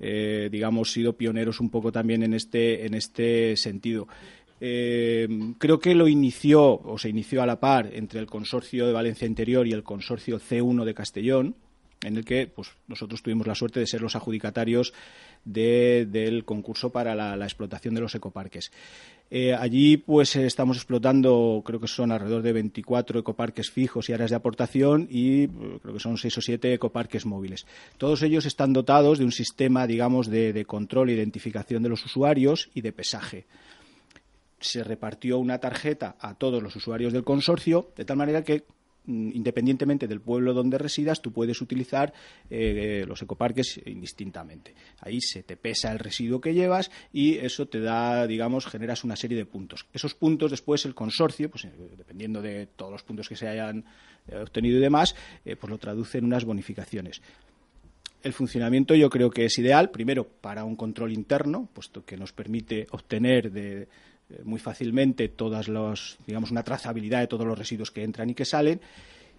eh, digamos, sido pioneros un poco también en este, en este sentido. creo que lo inició o se inició a la par entre el consorcio de Valencia Interior y el consorcio C1 de Castellón, en el que pues, nosotros tuvimos la suerte de ser los adjudicatarios del concurso para la, explotación de los ecoparques. Eh, allí pues estamos explotando, creo que son alrededor de 24 ecoparques fijos y áreas de aportación y eh, creo que son 6 o 7 ecoparques móviles. Todos ellos están dotados de un sistema, digamos, de, de control e identificación de los usuarios y de pesaje. Se repartió una tarjeta a todos los usuarios del consorcio, de tal manera que independientemente del pueblo donde residas, tú puedes utilizar eh, los ecoparques indistintamente. Ahí se te pesa el residuo que llevas y eso te da, digamos, generas una serie de puntos. Esos puntos después el consorcio, pues dependiendo de todos los puntos que se hayan obtenido y demás, pues lo traduce en unas bonificaciones. El funcionamiento yo creo que es ideal, primero para un control interno, puesto que nos permite obtener de, eh, muy fácilmente todas los, digamos, una trazabilidad de todos los residuos que entran y que salen.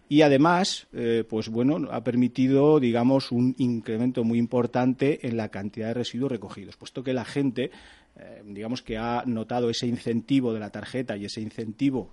Y además, eh, pues bueno, ha permitido, digamos, un incremento muy importante en la cantidad de residuos recogidos, puesto que la gente eh, digamos que ha notado ese incentivo de la tarjeta y ese incentivo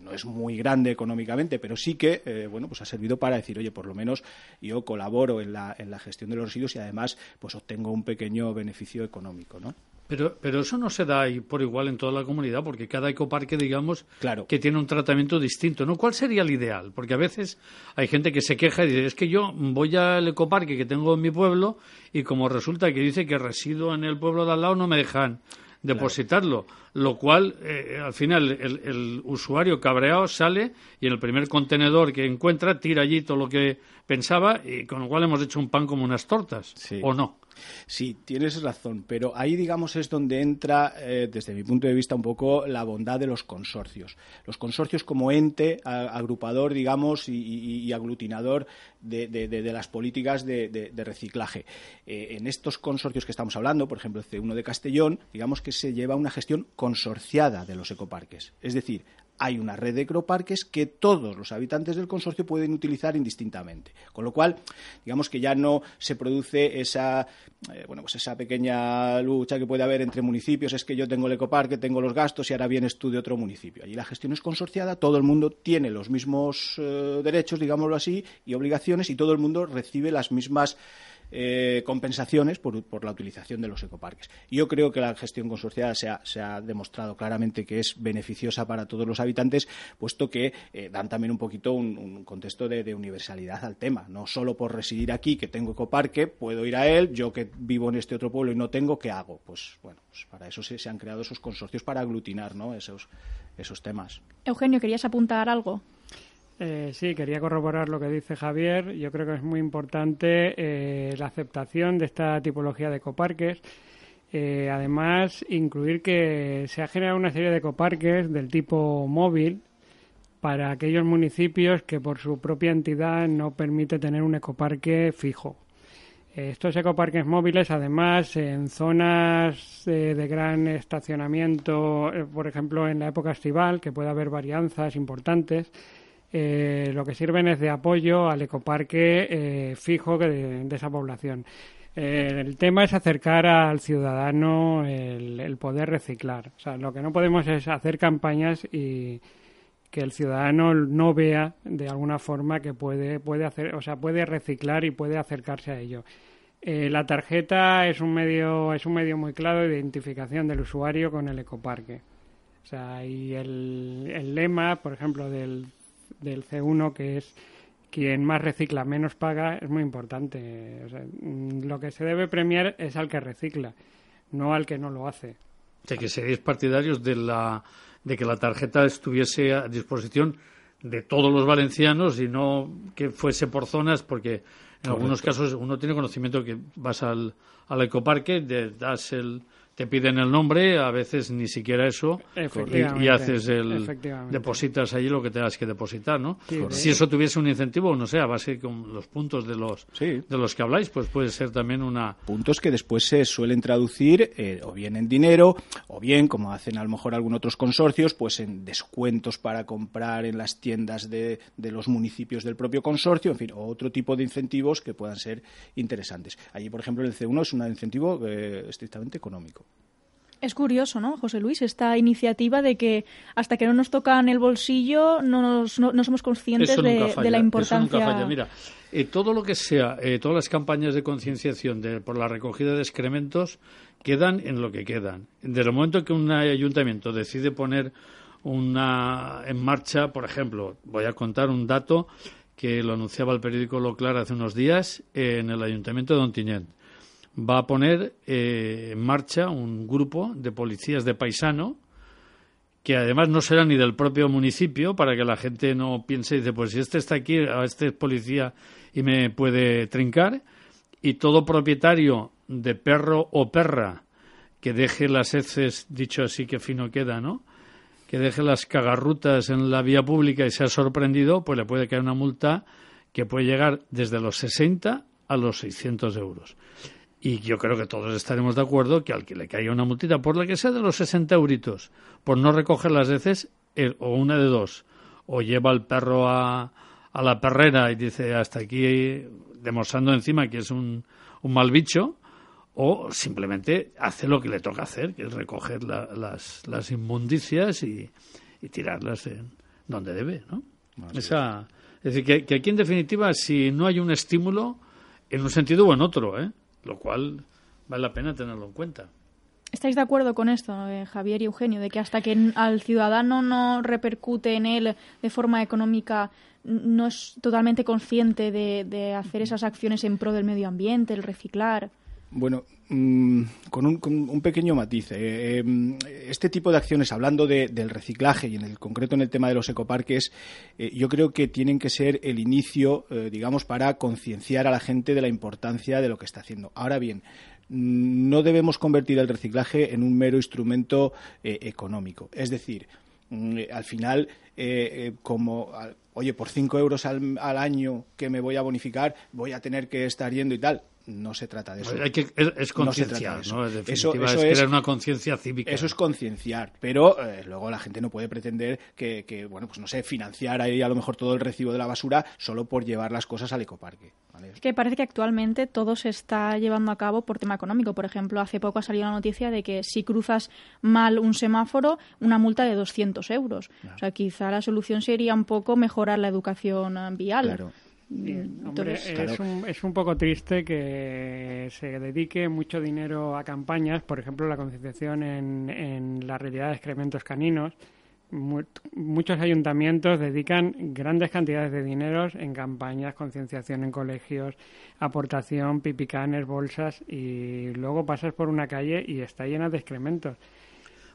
no es muy grande económicamente, pero sí que eh, bueno pues ha servido para decir oye por lo menos yo colaboro en la, en la gestión de los residuos y además pues obtengo un pequeño beneficio económico, ¿no? Pero, pero eso no se da por igual en toda la comunidad, porque cada ecoparque, digamos, que tiene un tratamiento distinto, ¿no? ¿Cuál sería el ideal? Porque a veces hay gente que se queja y dice, es que yo voy al ecoparque que tengo en mi pueblo y como resulta que dice que resido en el pueblo de al lado, no me dejan depositarlo, lo cual eh, al final el, usuario cabreado sale y en el primer contenedor que encuentra tira allí todo lo que pensaba y con lo cual hemos hecho un pan como unas tortas, ¿o no? Sí, tienes razón, pero ahí, digamos, es donde entra, eh, desde mi punto de vista, un poco la bondad de los consorcios. Los consorcios como ente agrupador, digamos, y, aglutinador de, las políticas de, reciclaje. Eh, en estos consorcios que estamos hablando, por ejemplo, el C1 de Castellón, digamos que se lleva una gestión consorciada de los ecoparques. Es decir, hay una red de ecoparques que todos los habitantes del consorcio pueden utilizar indistintamente. Con lo cual, digamos que ya no se produce esa, eh, bueno, pues esa pequeña lucha que puede haber entre municipios. Es que yo tengo el ecoparque, tengo los gastos y ahora vienes tú de otro municipio. Allí la gestión es consorciada, todo el mundo tiene los mismos eh, derechos, digámoslo así, y obligaciones y todo el mundo recibe las mismas eh, compensaciones por, la utilización de los ecoparques. Yo creo que la gestión consorciada se ha, demostrado claramente que es beneficiosa para todos los habitantes, puesto que eh, dan también un poquito un, contexto de, universalidad al tema. No solo por residir aquí, que tengo ecoparque, puedo ir a él, yo que vivo en este otro pueblo y no tengo, ¿qué hago? Pues bueno, pues para eso se, han creado esos consorcios para aglutinar ¿no? esos, esos temas. Eugenio, ¿querías apuntar algo? Eh, sí, quería corroborar lo que dice Javier. Yo creo que es muy importante eh, la aceptación de esta tipología de ecoparques. Eh, además, incluir que se ha generado una serie de ecoparques del tipo móvil para aquellos municipios que por su propia entidad no permite tener un ecoparque fijo. Estos ecoparques móviles, además, en zonas de gran estacionamiento, por ejemplo, en la época estival, que puede haber varianzas importantes, eh, lo que sirven es de apoyo al ecoparque eh, fijo de, esa población. Eh, el tema es acercar al ciudadano el, poder reciclar. O sea, lo que no podemos es hacer campañas y que el ciudadano no vea de alguna forma que puede, puede hacer, o sea, puede reciclar y puede acercarse a ello. la tarjeta es un medio es un medio muy claro de identificación del usuario con el ecoparque. O sea, y el lema, por ejemplo, del del C1, que es quien más recicla, menos paga, es muy importante. Mm, lo que se debe premiar es al que recicla, no al que no lo hace. De que seréis partidarios de, la, de que la tarjeta estuviese a disposición de todos los valencianos y no que fuese por zonas, porque en algunos casos uno tiene conocimiento que vas al, al ecoparque, das el, te piden el nombre, a veces ni siquiera eso, y, haces el depositas allí lo que tengas que depositar, ¿no? si eso tuviese un incentivo, no sé, a base con los puntos de los de los que habláis, pues puede ser también una puntos que después se suelen traducir eh, o bien en dinero o bien como hacen a lo mejor algunos otros consorcios, pues en descuentos para comprar en las tiendas de, de los municipios del propio consorcio, en fin, o otro tipo de incentivos que puedan ser interesantes. Allí, por ejemplo, el C1 es un incentivo eh, estrictamente económico. Es curioso, ¿no, José Luis? Esta iniciativa de que hasta que no nos tocan el bolsillo no, no, somos conscientes de, la importancia. Eso nunca falla. Mira, eh, todo lo que sea, eh, todas las campañas de concienciación por la recogida de excrementos quedan en lo que quedan. Desde el momento que un ayuntamiento decide poner una en marcha, por ejemplo, voy a contar un dato que lo anunciaba el periódico Lo Claro hace unos días en el ayuntamiento de Ontinyent va a poner eh, en marcha un grupo de policías de paisano que además no será ni del propio municipio, para que la gente no piense y dice, pues si este está aquí, este es policía y me puede trincar, y todo propietario de perro o perra que deje las heces, dicho así que fino queda, ¿no? Que deje las cagarrutas en la vía pública y sea sorprendido, pues le puede caer una multa que puede llegar desde los 60 a los 600 euros. Y yo creo que todos estaremos de acuerdo que al que le caiga una multita, por la que sea de los 60 euritos, por no recoger las heces, o una de dos, o lleva al perro a, a la perrera y dice hasta aquí, demostrando encima que es un, un mal bicho, o simplemente hace lo que le toca hacer, que es recoger las, las inmundicias y, y, tirarlas en donde debe, ¿no? Esa, es decir, que, que, aquí en definitiva, si no hay un estímulo, en un sentido o en otro, ¿eh? Lo cual vale la pena tenerlo en cuenta. ¿Estáis de acuerdo con esto, eh, Javier y Eugenio, de que hasta que al ciudadano no repercute en él de forma económica, no es totalmente consciente de, de hacer esas acciones en pro del medio ambiente, el reciclar? Bueno, mm, con, un, con, un, pequeño matiz. Eh, eh, este tipo de acciones, hablando de, del reciclaje y en el concreto en el tema de los ecoparques, eh, yo creo que tienen que ser el inicio, eh, digamos, para concienciar a la gente de la importancia de lo que está haciendo. Ahora bien, no debemos convertir el reciclaje en un mero instrumento económico. Es decir, mm, al final, eh, como, oye, por cinco euros al, al año que me voy a bonificar, voy a tener que estar yendo y tal no se trata de eso. Hay que, es, es concienciar, no, eso. eso, eso es, es crear una conciencia cívica. Eso es concienciar, pero eh, luego la gente no puede pretender que, que, bueno, pues no sé, financiar ahí a lo mejor todo el recibo de la basura solo por llevar las cosas al ecoparque. ¿vale? Es que parece que actualmente todo se está llevando a cabo por tema económico. Por ejemplo, hace poco ha salido la noticia de que si cruzas mal un semáforo, una multa de 200 euros. Claro. O sea, quizá la solución sería un poco mejorar la educación vial. Claro. Bien, hombre, Entonces, es, claro. un, es, un, poco triste que se dedique mucho dinero a campañas, por ejemplo, la concienciación en, en la realidad de excrementos caninos. Muchos ayuntamientos dedican grandes cantidades de dinero en campañas, concienciación en colegios, aportación, pipicanes, bolsas y luego pasas por una calle y está llena de excrementos.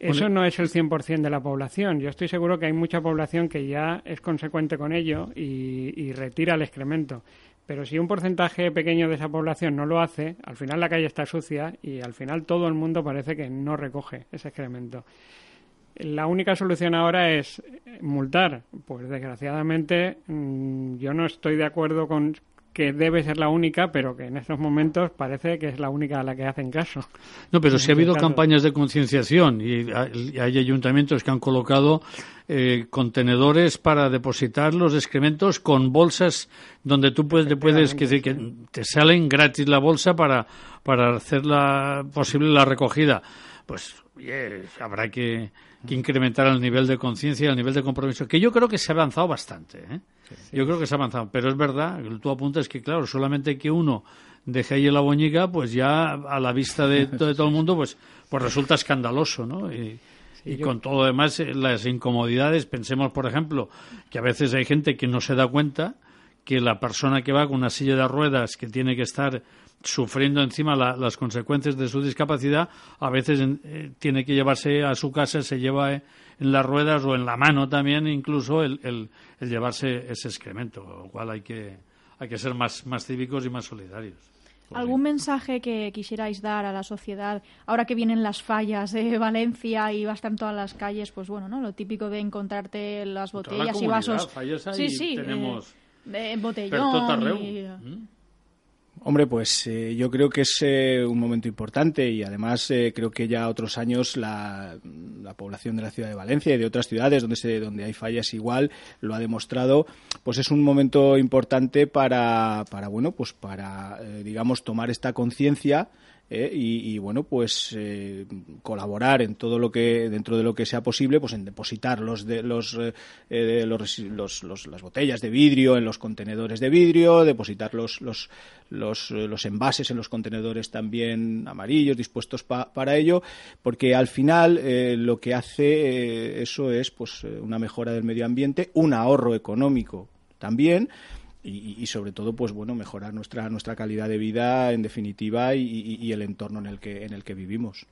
Eso no es el 100% de la población. Yo estoy seguro que hay mucha población que ya es consecuente con ello y, y, retira el excremento. Pero si un porcentaje pequeño de esa población no lo hace, al final la calle está sucia y al final todo el mundo parece que no recoge ese excremento. La única solución ahora es multar. Pues desgraciadamente mm, yo no estoy de acuerdo con que debe ser la única, pero que en estos momentos parece que es la única a la que hacen caso. No, pero si ha habido campañas de concienciación y hay ayuntamientos que han colocado eh, contenedores para depositar los excrementos con bolsas donde tú puedes, te puedes que, que te salen gratis la bolsa para, para hacer la, posible la recogida. Pues habrá que, que incrementar el nivel de conciencia y el nivel de compromiso, que yo creo que se ha avanzado bastante. ¿eh? Sí. Yo creo que se ha avanzado, pero es verdad, tú apuntas que, claro, solamente que uno deje ahí la boñiga, pues ya a la vista de, de todo el mundo, pues, pues resulta escandaloso, ¿no? Y, y con todo lo demás, las incomodidades, pensemos, por ejemplo, que a veces hay gente que no se da cuenta que la persona que va con una silla de ruedas, que tiene que estar sufriendo encima la, las consecuencias de su discapacidad, a veces eh, tiene que llevarse a su casa, se lleva eh, en las ruedas o en la mano también incluso el, el, el llevarse ese excremento, lo cual hay que, hay que ser más, más cívicos y más solidarios. ¿Algún mensaje que quisierais dar a la sociedad ahora que vienen las fallas de Valencia y vas en todas las calles? Pues bueno, ¿no? Lo típico de encontrarte las botellas y vasos. Fallas sí, sí. Tenemos... Eh, botellón. Y... ¿Mm? Hombre, pues eh, yo creo que es eh, un momento importante y además eh, creo que ya otros años la, la, población de la ciudad de Valencia y de otras ciudades donde, se, donde hay fallas igual lo ha demostrado. Pues es un momento importante para, para bueno, pues para, digamos, tomar esta conciencia ¿eh? y, bueno pues eh, colaborar en todo lo que dentro de lo que sea posible pues en depositar los de, los, eh, los, los, los, las botellas de vidrio en los contenedores de vidrio depositar los los, los, los envases en los contenedores también amarillos dispuestos pa, para ello porque al final eh, lo que hace eh, eso es pues una mejora del medio ambiente un ahorro económico también y, y, sobre todo pues bueno mejorar nuestra nuestra calidad de vida en definitiva y, y, el entorno en el que en el que vivimos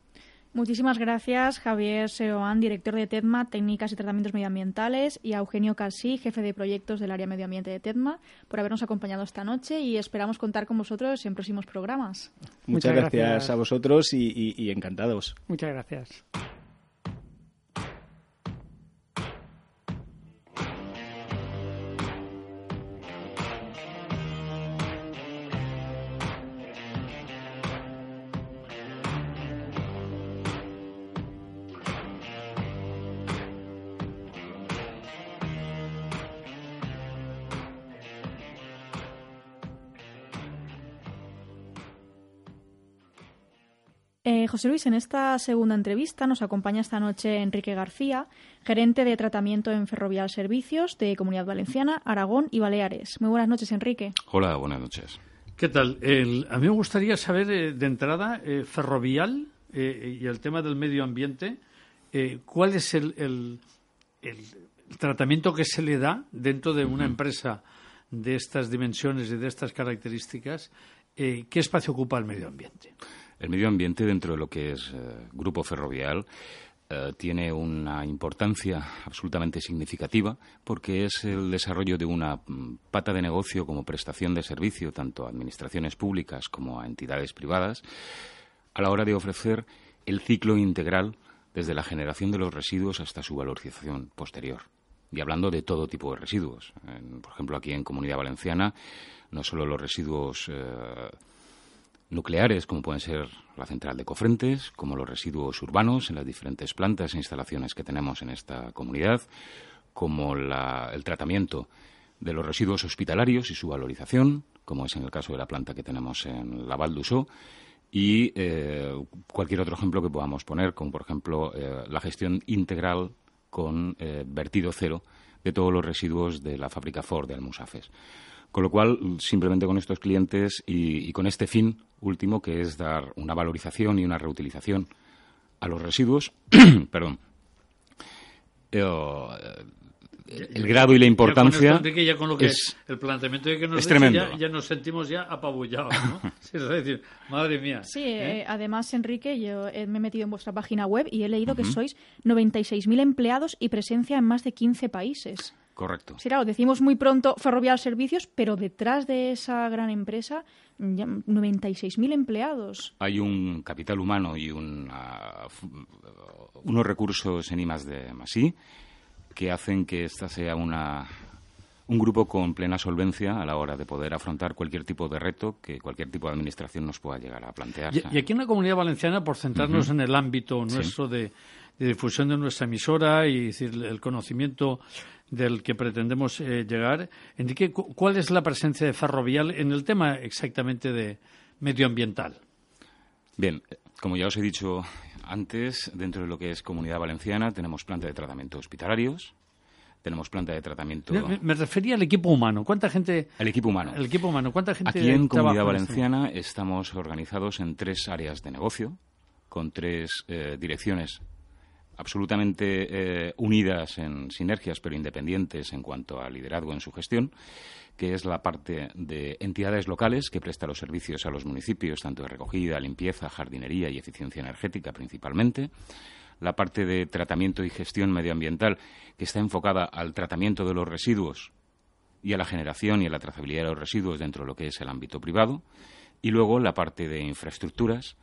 Muchísimas gracias, Javier Seoán, director de TEDMA, Técnicas y Tratamientos Medioambientales, y a Eugenio Casí, jefe de proyectos del área medio ambiente de TEDMA, por habernos acompañado esta noche y esperamos contar con vosotros en próximos programas. Muchas, gracias. a vosotros y encantados. Muchas gracias. Eh, José Luis, en esta segunda entrevista nos acompaña esta noche Enrique García, gerente de tratamiento en Ferrovial Servicios de Comunidad Valenciana, Aragón y Baleares. Muy buenas noches, Enrique. Hola, buenas noches. ¿Qué tal? a mí me gustaría saber eh, de entrada, eh, Ferrovial y el tema del medio ambiente, ¿cuál es el, tratamiento que se le da dentro de una empresa de estas dimensiones y de estas características? ¿Qué espacio ocupa el medio ambiente? El medio ambiente dentro de lo que es eh, Grupo Ferrovial eh, tiene una importancia absolutamente significativa porque es el desarrollo de una mm, pata de negocio como prestación de servicio tanto a administraciones públicas como a entidades privadas a la hora de ofrecer el ciclo integral desde la generación de los residuos hasta su valorización posterior. Y hablando de todo tipo de residuos. por ejemplo, aquí en Comunidad Valenciana, no solo los residuos eh, nucleares, como pueden ser la central de Cofrentes, como los residuos urbanos en las diferentes plantas e instalaciones que tenemos en esta comunidad, como el tratamiento de los residuos hospitalarios y su valorización, como es en el caso de la planta que tenemos en la Val y eh, cualquier otro ejemplo que podamos poner, como por ejemplo eh, la gestión integral con eh, vertido cero de todos los residuos de la fábrica Ford de Almusafes. Con lo cual, simplemente con estos clientes y, con este fin último, que es dar una valorización y una reutilización a los residuos, perdón, eh, el grado y la importancia ya con lo que es, el planteamiento de que nos ya, ya, nos sentimos ya apabullados ¿no? es decir madre mía sí ¿eh? Eh, además Enrique yo me he metido en vuestra página web y he leído que sois 96.000 empleados y presencia en más de 15 países Correcto. Sí, claro, decimos muy pronto Ferrovial Servicios, pero detrás de esa gran empresa, 96.000 empleados. Hay un capital humano y un, ah, unos recursos en I de Masí que hacen que esta sea una, un grupo con plena solvencia a la hora de poder afrontar cualquier tipo de reto que cualquier tipo de administración nos pueda llegar a plantear. Y, aquí en la Comunidad Valenciana, por centrarnos en el ámbito nuestro de, difusión de nuestra emisora y decir, el conocimiento del que pretendemos eh, llegar. Enrique, ¿cuál es la presencia de Ferrovial en el tema exactamente de medioambiental? Bien, como ya os he dicho antes, dentro de lo que es Comunidad Valenciana tenemos planta de tratamiento hospitalarios, tenemos planta de tratamiento. Me, refería al equipo humano. ¿Cuánta gente? El equipo humano. El equipo humano. ¿Cuánta gente? Aquí en Comunidad Valenciana estamos organizados en tres áreas de negocio, con tres eh, direcciones absolutamente eh, unidas en sinergias, pero independientes en cuanto a liderazgo en su gestión, que es la parte de entidades locales que presta los servicios a los municipios, tanto de recogida, limpieza, jardinería y eficiencia energética principalmente. La parte de tratamiento y gestión medioambiental, que está enfocada al tratamiento de los residuos y a la generación y a la trazabilidad de los residuos dentro de lo que es el ámbito privado. Y luego la parte de infraestructuras,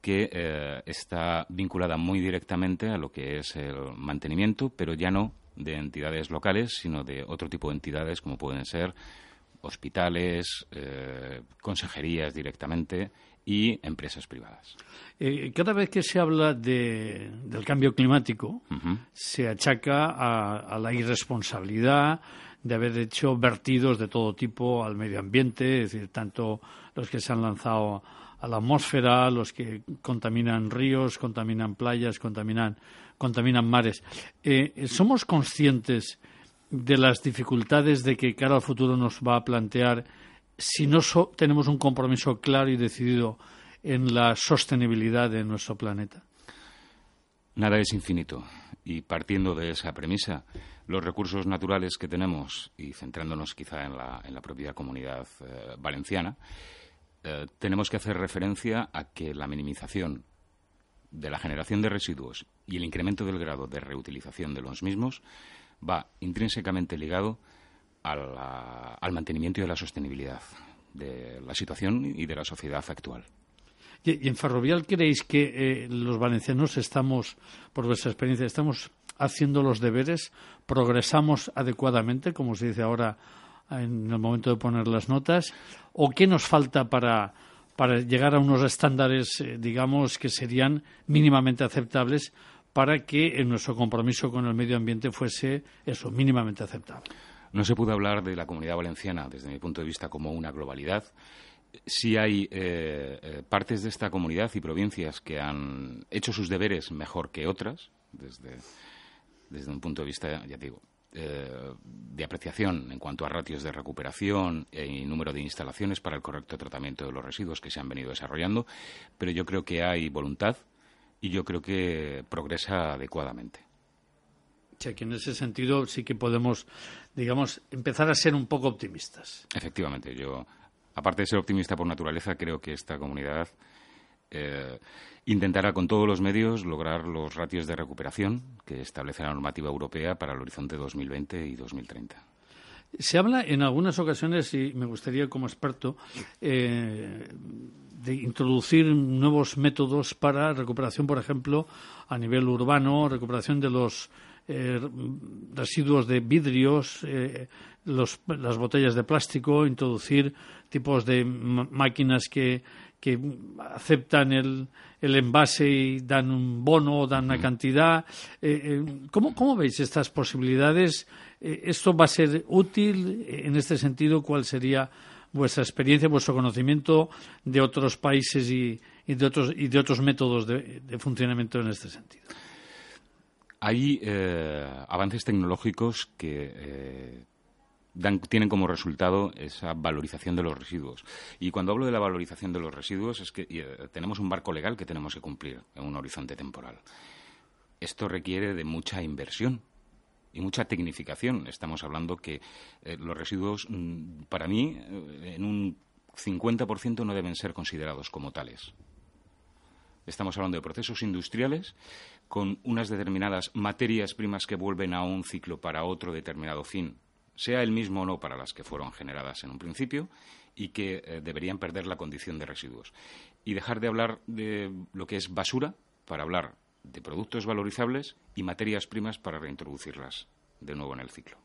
que eh, está vinculada muy directamente a lo que es el mantenimiento, pero ya no de entidades locales, sino de otro tipo de entidades como pueden ser hospitales, eh, consejerías directamente y empresas privadas. Eh, cada vez que se habla del cambio climático, se achaca a, la irresponsabilidad de haber hecho vertidos de todo tipo al medio ambiente, es decir, tanto los que se han lanzado a la atmósfera, los que contaminan ríos, contaminan playas, contaminan, contaminan mares. Eh, ¿Somos conscientes de las dificultades de que cara al futuro nos va a plantear si no tenemos un compromiso claro y decidido en la sostenibilidad de nuestro planeta? Nada es infinito. Y partiendo de esa premisa, los recursos naturales que tenemos, y centrándonos quizá en la, en la propia comunidad eh, valenciana, eh, tenemos que hacer referencia a que la minimización de la generación de residuos y el incremento del grado de reutilización de los mismos va intrínsecamente ligado al mantenimiento y a la sostenibilidad de la situación y de la sociedad actual. ¿Y, en Ferrovial creéis que eh, los valencianos estamos, por vuestra experiencia, estamos haciendo los deberes, progresamos adecuadamente, como se dice ahora en el momento de poner las notas, o qué nos falta para, llegar a unos estándares, eh, digamos, que serían mínimamente aceptables para que nuestro compromiso con el medio ambiente fuese eso, mínimamente aceptable. No se puede hablar de la comunidad valenciana, desde mi punto de vista, como una globalidad. Sí hay eh, eh, partes de esta comunidad y provincias que han hecho sus deberes mejor que otras, desde, desde un punto de vista, ya digo, eh, de apreciación en cuanto a ratios de recuperación y número de instalaciones para el correcto tratamiento de los residuos que se han venido desarrollando, pero yo creo que hay voluntad y yo creo que progresa adecuadamente. Que en ese sentido sí que podemos, digamos, empezar a ser un poco optimistas. Efectivamente, yo, aparte de ser optimista por naturaleza, creo que esta comunidad eh, intentará con todos los medios lograr los ratios de recuperación que establece la normativa europea para el horizonte 2020 y 2030. Se habla en algunas ocasiones, y me gustaría como experto, eh, de introducir nuevos métodos para recuperación, por ejemplo, a nivel urbano, recuperación de los eh, residuos de vidrios, las botellas de plástico, introducir tipos de máquinas que que aceptan el, el envase y dan un bono, dan una cantidad. Eh, eh, ¿cómo, ¿cómo, veis estas posibilidades? Eh, ¿Esto va a ser útil en este sentido? ¿Cuál sería vuestra experiencia, vuestro conocimiento de otros países y, y de, otros, y de otros métodos de, de funcionamiento en este sentido? Hay avances tecnológicos que tienen como resultado esa valorización de los residuos. Y cuando hablo de la valorización de los residuos es que eh, tenemos un marco legal que tenemos que cumplir en un horizonte temporal. Esto requiere de mucha inversión y mucha tecnificación. Estamos hablando que eh, los residuos, mm, para mí, eh, en un 50% no deben ser considerados como tales. Estamos hablando de procesos industriales con unas determinadas materias primas que vuelven a un ciclo para otro determinado fin sea el mismo o no para las que fueron generadas en un principio y que eh, deberían perder la condición de residuos. Y dejar de hablar de lo que es basura para hablar de productos valorizables y materias primas para reintroducirlas de nuevo en el ciclo.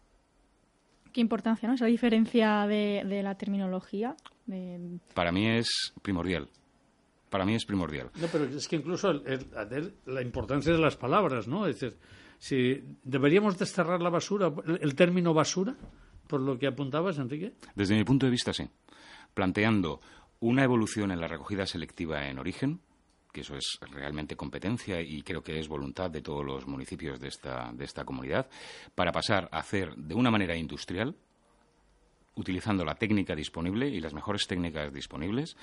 Qué importancia, ¿no? Esa diferencia de, la terminología. Para mí es primordial. Para mí es primordial. No, pero es que incluso la importancia de las palabras, ¿no? Es decir, si deberíamos desterrar la basura, el término basura, por lo que apuntabas, Enrique. Desde mi punto de vista, sí. Planteando una evolución en la recogida selectiva en origen, que eso es realmente competencia y creo que es voluntad de todos los municipios de esta, de esta comunidad, para pasar a hacer de una manera industrial, utilizando la técnica disponible y las mejores técnicas disponibles,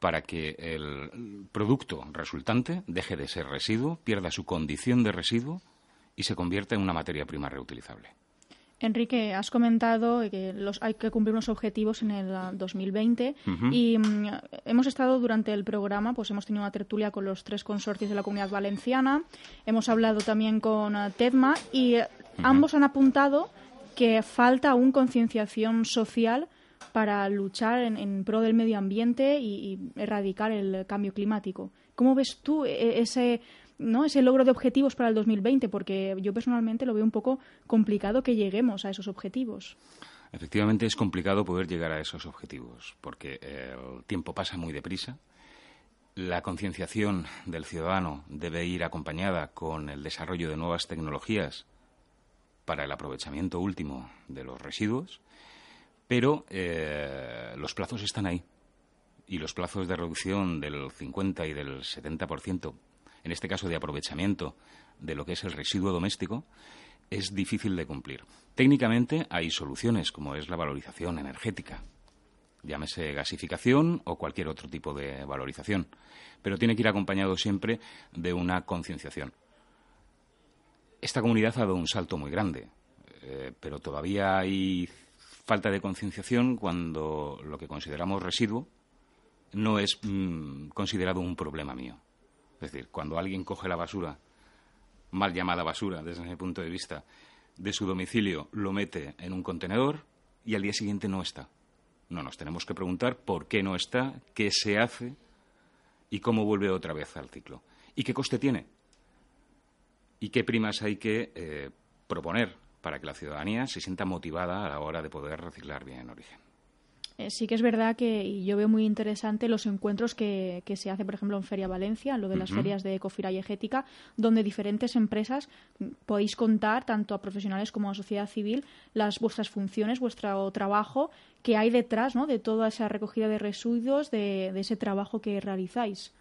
para que el producto resultante deje de ser residuo, pierda su condición de residuo y se convierte en una materia prima reutilizable. Enrique, has comentado que hay que cumplir unos objetivos en el 2020 y mm, hemos estado durante el programa, pues hemos tenido una tertulia con los tres consorcios de la Comunidad Valenciana, hemos hablado también con uh, TEDMA y eh, ambos han apuntado que falta aún concienciación social para luchar en, pro del medio ambiente y, y, erradicar el cambio climático. ¿Cómo ves tú e, ese ¿no? ese logro de objetivos para el 2020, porque yo personalmente lo veo un poco complicado que lleguemos a esos objetivos. Efectivamente es complicado poder llegar a esos objetivos, porque el tiempo pasa muy deprisa. La concienciación del ciudadano debe ir acompañada con el desarrollo de nuevas tecnologías para el aprovechamiento último de los residuos, pero eh, los plazos están ahí. Y los plazos de reducción del 50 y del 70% en este caso de aprovechamiento de lo que es el residuo doméstico, es difícil de cumplir. Técnicamente hay soluciones, como es la valorización energética, llámese gasificación o cualquier otro tipo de valorización, pero tiene que ir acompañado siempre de una concienciación. Esta comunidad ha dado un salto muy grande, eh, pero todavía hay falta de concienciación cuando lo que consideramos residuo no es mm, considerado un problema mío Es decir, cuando alguien coge la basura, mal llamada basura desde mi punto de vista, de su domicilio, lo mete en un contenedor y al día siguiente no está. No, nos tenemos que preguntar por qué no está, qué se hace y cómo vuelve otra vez al ciclo. ¿Y qué coste tiene? ¿Y qué primas hay que eh, proponer para que la ciudadanía se sienta motivada a la hora de poder reciclar bien en origen? Eh, sí que es verdad que yo veo muy interesante los encuentros que, se hace, por ejemplo, en Feria Valencia, lo de las ferias de Ecofira y Egética, donde diferentes empresas mm, podéis contar, tanto a profesionales como a sociedad civil, las vuestras funciones, vuestro trabajo que hay detrás ¿no? de toda esa recogida de residuos, de ese trabajo que realizáis.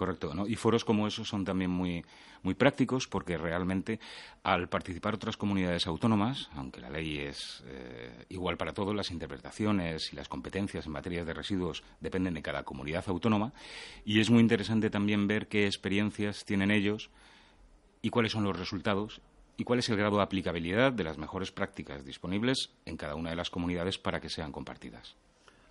Correcto, ¿no? Y foros como esos son también muy, muy prácticos porque realmente al participar otras comunidades autónomas, aunque la ley es eh, igual para todos, las interpretaciones y las competencias en materia de residuos dependen de cada comunidad autónoma y es muy interesante también ver qué experiencias tienen ellos y cuáles son los resultados y cuál es el grado de aplicabilidad de las mejores prácticas disponibles en cada una de las comunidades para que sean compartidas.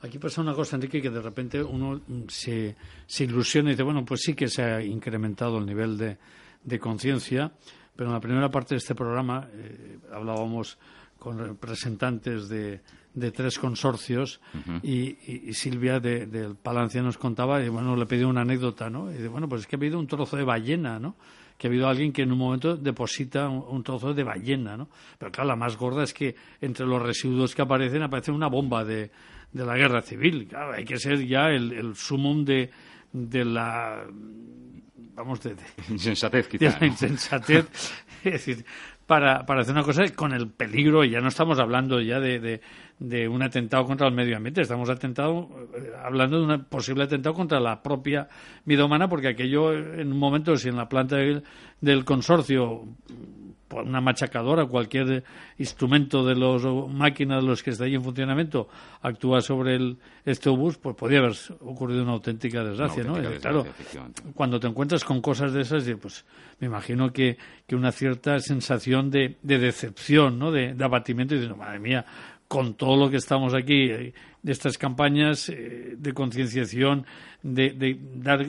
Aquí pasa una cosa, Enrique, que de repente uno se, se ilusiona y dice, bueno, pues sí que se ha incrementado el nivel de, de conciencia, pero en la primera parte de este programa eh, hablábamos con representantes de, de tres consorcios y, Silvia del de, Palancia nos contaba y bueno le pidió una anécdota no y dice bueno pues es que ha habido un trozo de ballena no que ha habido alguien que en un momento deposita un, trozo de ballena no pero claro la más gorda es que entre los residuos que aparecen aparece una bomba de, de la guerra civil. Claro, hay que ser ya el, el sumum de, de la vamos de, insensatez quizá, de la insensatez es decir para, para hacer una cosa con el peligro y ya no estamos hablando ya de, de, un atentado contra el medio ambiente estamos atentado eh, hablando de un posible atentado contra la propia vida humana porque aquello en un momento si en la planta del consorcio una machacadora, cualquier instrumento de los máquinas de los que está ahí en funcionamiento actúa sobre el, este obús, pues podría haber ocurrido una auténtica desgracia, ¿no? claro, cuando te encuentras con cosas de esas, pues me imagino que, que una cierta sensación de, de decepción, ¿no? De, abatimiento y de, madre mía, con todo lo que estamos aquí, eh, de estas campañas eh, de concienciación, de, de dar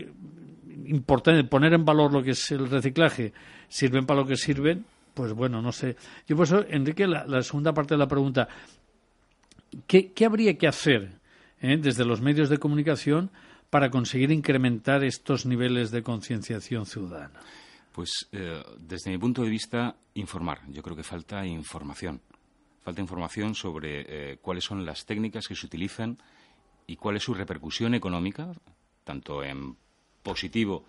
importante poner en valor lo que es el reciclaje, sirven para lo que sirven, pues bueno, no sé. Yo por eso, Enrique, la, segunda parte de la pregunta, ¿qué, habría que hacer eh, desde los medios de comunicación para conseguir incrementar estos niveles de concienciación ciudadana? Pues eh, desde mi punto de vista, informar. Yo creo que falta información. Falta información sobre eh, cuáles son las técnicas que se utilizan y cuál es su repercusión económica, tanto en positivo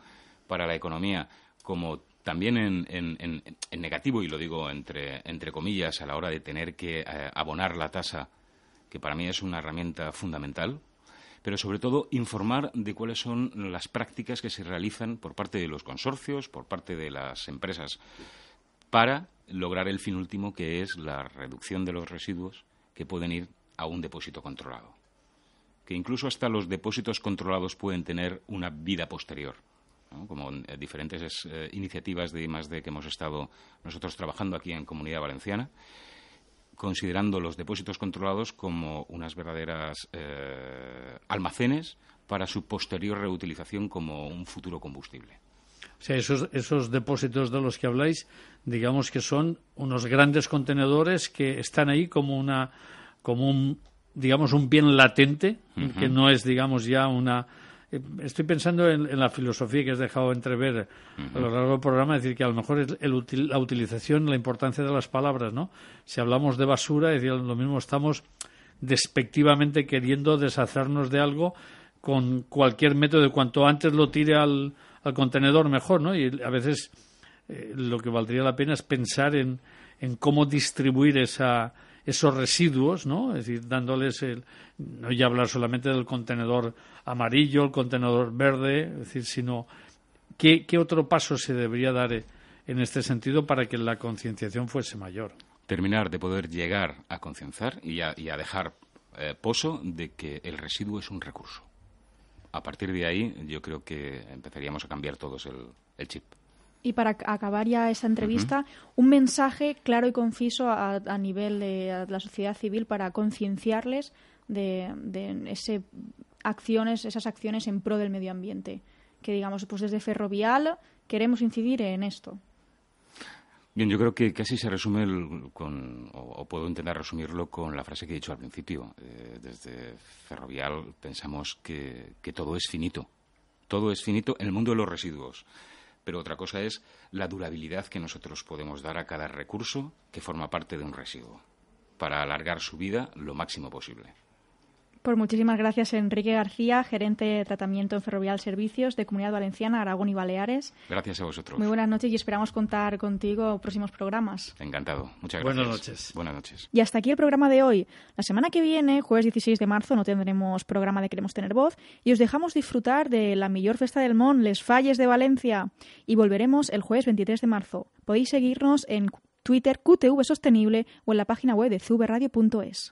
para la economía como también en, negativo, y lo digo entre, entre comillas, a la hora de tener que eh, abonar la tasa, que para mí es una herramienta fundamental, pero sobre todo informar de cuáles son las prácticas que se realizan por parte de los consorcios, por parte de las empresas, para lograr el fin último, que es la reducción de los residuos que pueden ir a un depósito controlado. Que incluso hasta los depósitos controlados pueden tener una vida posterior como eh, diferentes eh, iniciativas de de que hemos estado nosotros trabajando aquí en Comunidad Valenciana, considerando los depósitos controlados como unas verdaderas eh, almacenes para su posterior reutilización como un futuro combustible. O sea, esos, esos depósitos de los que habláis, digamos que son unos grandes contenedores que están ahí como una, como un, digamos, un bien latente, que no es, digamos, ya una, estoy pensando en, la filosofía que has dejado entrever a lo largo del programa, es decir, que a lo mejor es la utilización, la importancia de las palabras, ¿no? Si hablamos de basura, es decir, lo mismo estamos despectivamente queriendo deshacernos de algo con cualquier método, de cuanto antes lo tire al, contenedor, mejor, ¿no? Y a veces eh, lo que valdría la pena es pensar en, en cómo distribuir esa, esos residuos, ¿no? Es decir, dándoles el, no ya hablar solamente del contenedor amarillo, el contenedor verde, es decir, sino qué, qué otro paso se debería dar en este sentido para que la concienciación fuese mayor. Terminar de poder llegar a concienciar y a, y a dejar eh, pozo de que el residuo es un recurso. A partir de ahí, yo creo que empezaríamos a cambiar todos el chip. Y para acabar ya esa entrevista, un mensaje claro y conciso a, nivel de la sociedad civil para concienciarles de, ese acciones, esas acciones en pro del medio ambiente. que digamos, pues desde Ferrovial queremos incidir en esto. Bien, yo creo que casi se resume con, o, puedo intentar resumirlo con la frase que he dicho al principio. Eh, desde Ferrovial pensamos que, que todo es finito. Todo es finito en el mundo de los residuos. Pero otra cosa es la durabilidad que nosotros podemos dar a cada recurso que forma parte de un residuo para alargar su vida lo máximo posible. Pues muchísimas gracias, Enrique García, gerente de tratamiento en Ferrovial Servicios de Comunidad Valenciana, Aragón y Baleares. Gracias a vosotros. Muy buenas noches y esperamos contar contigo en próximos programas. Encantado. Muchas gracias. Buenas noches. Buenas noches. Y hasta aquí el programa de hoy. La semana que viene, jueves 16 de marzo, no tendremos programa de Queremos Tener Voz y os dejamos disfrutar de la mejor festa del Mon, Les Falles de Valencia. Y volveremos el jueves 23 de marzo. Podéis seguirnos en Twitter QTV Sostenible o en la página web de cvradio.es.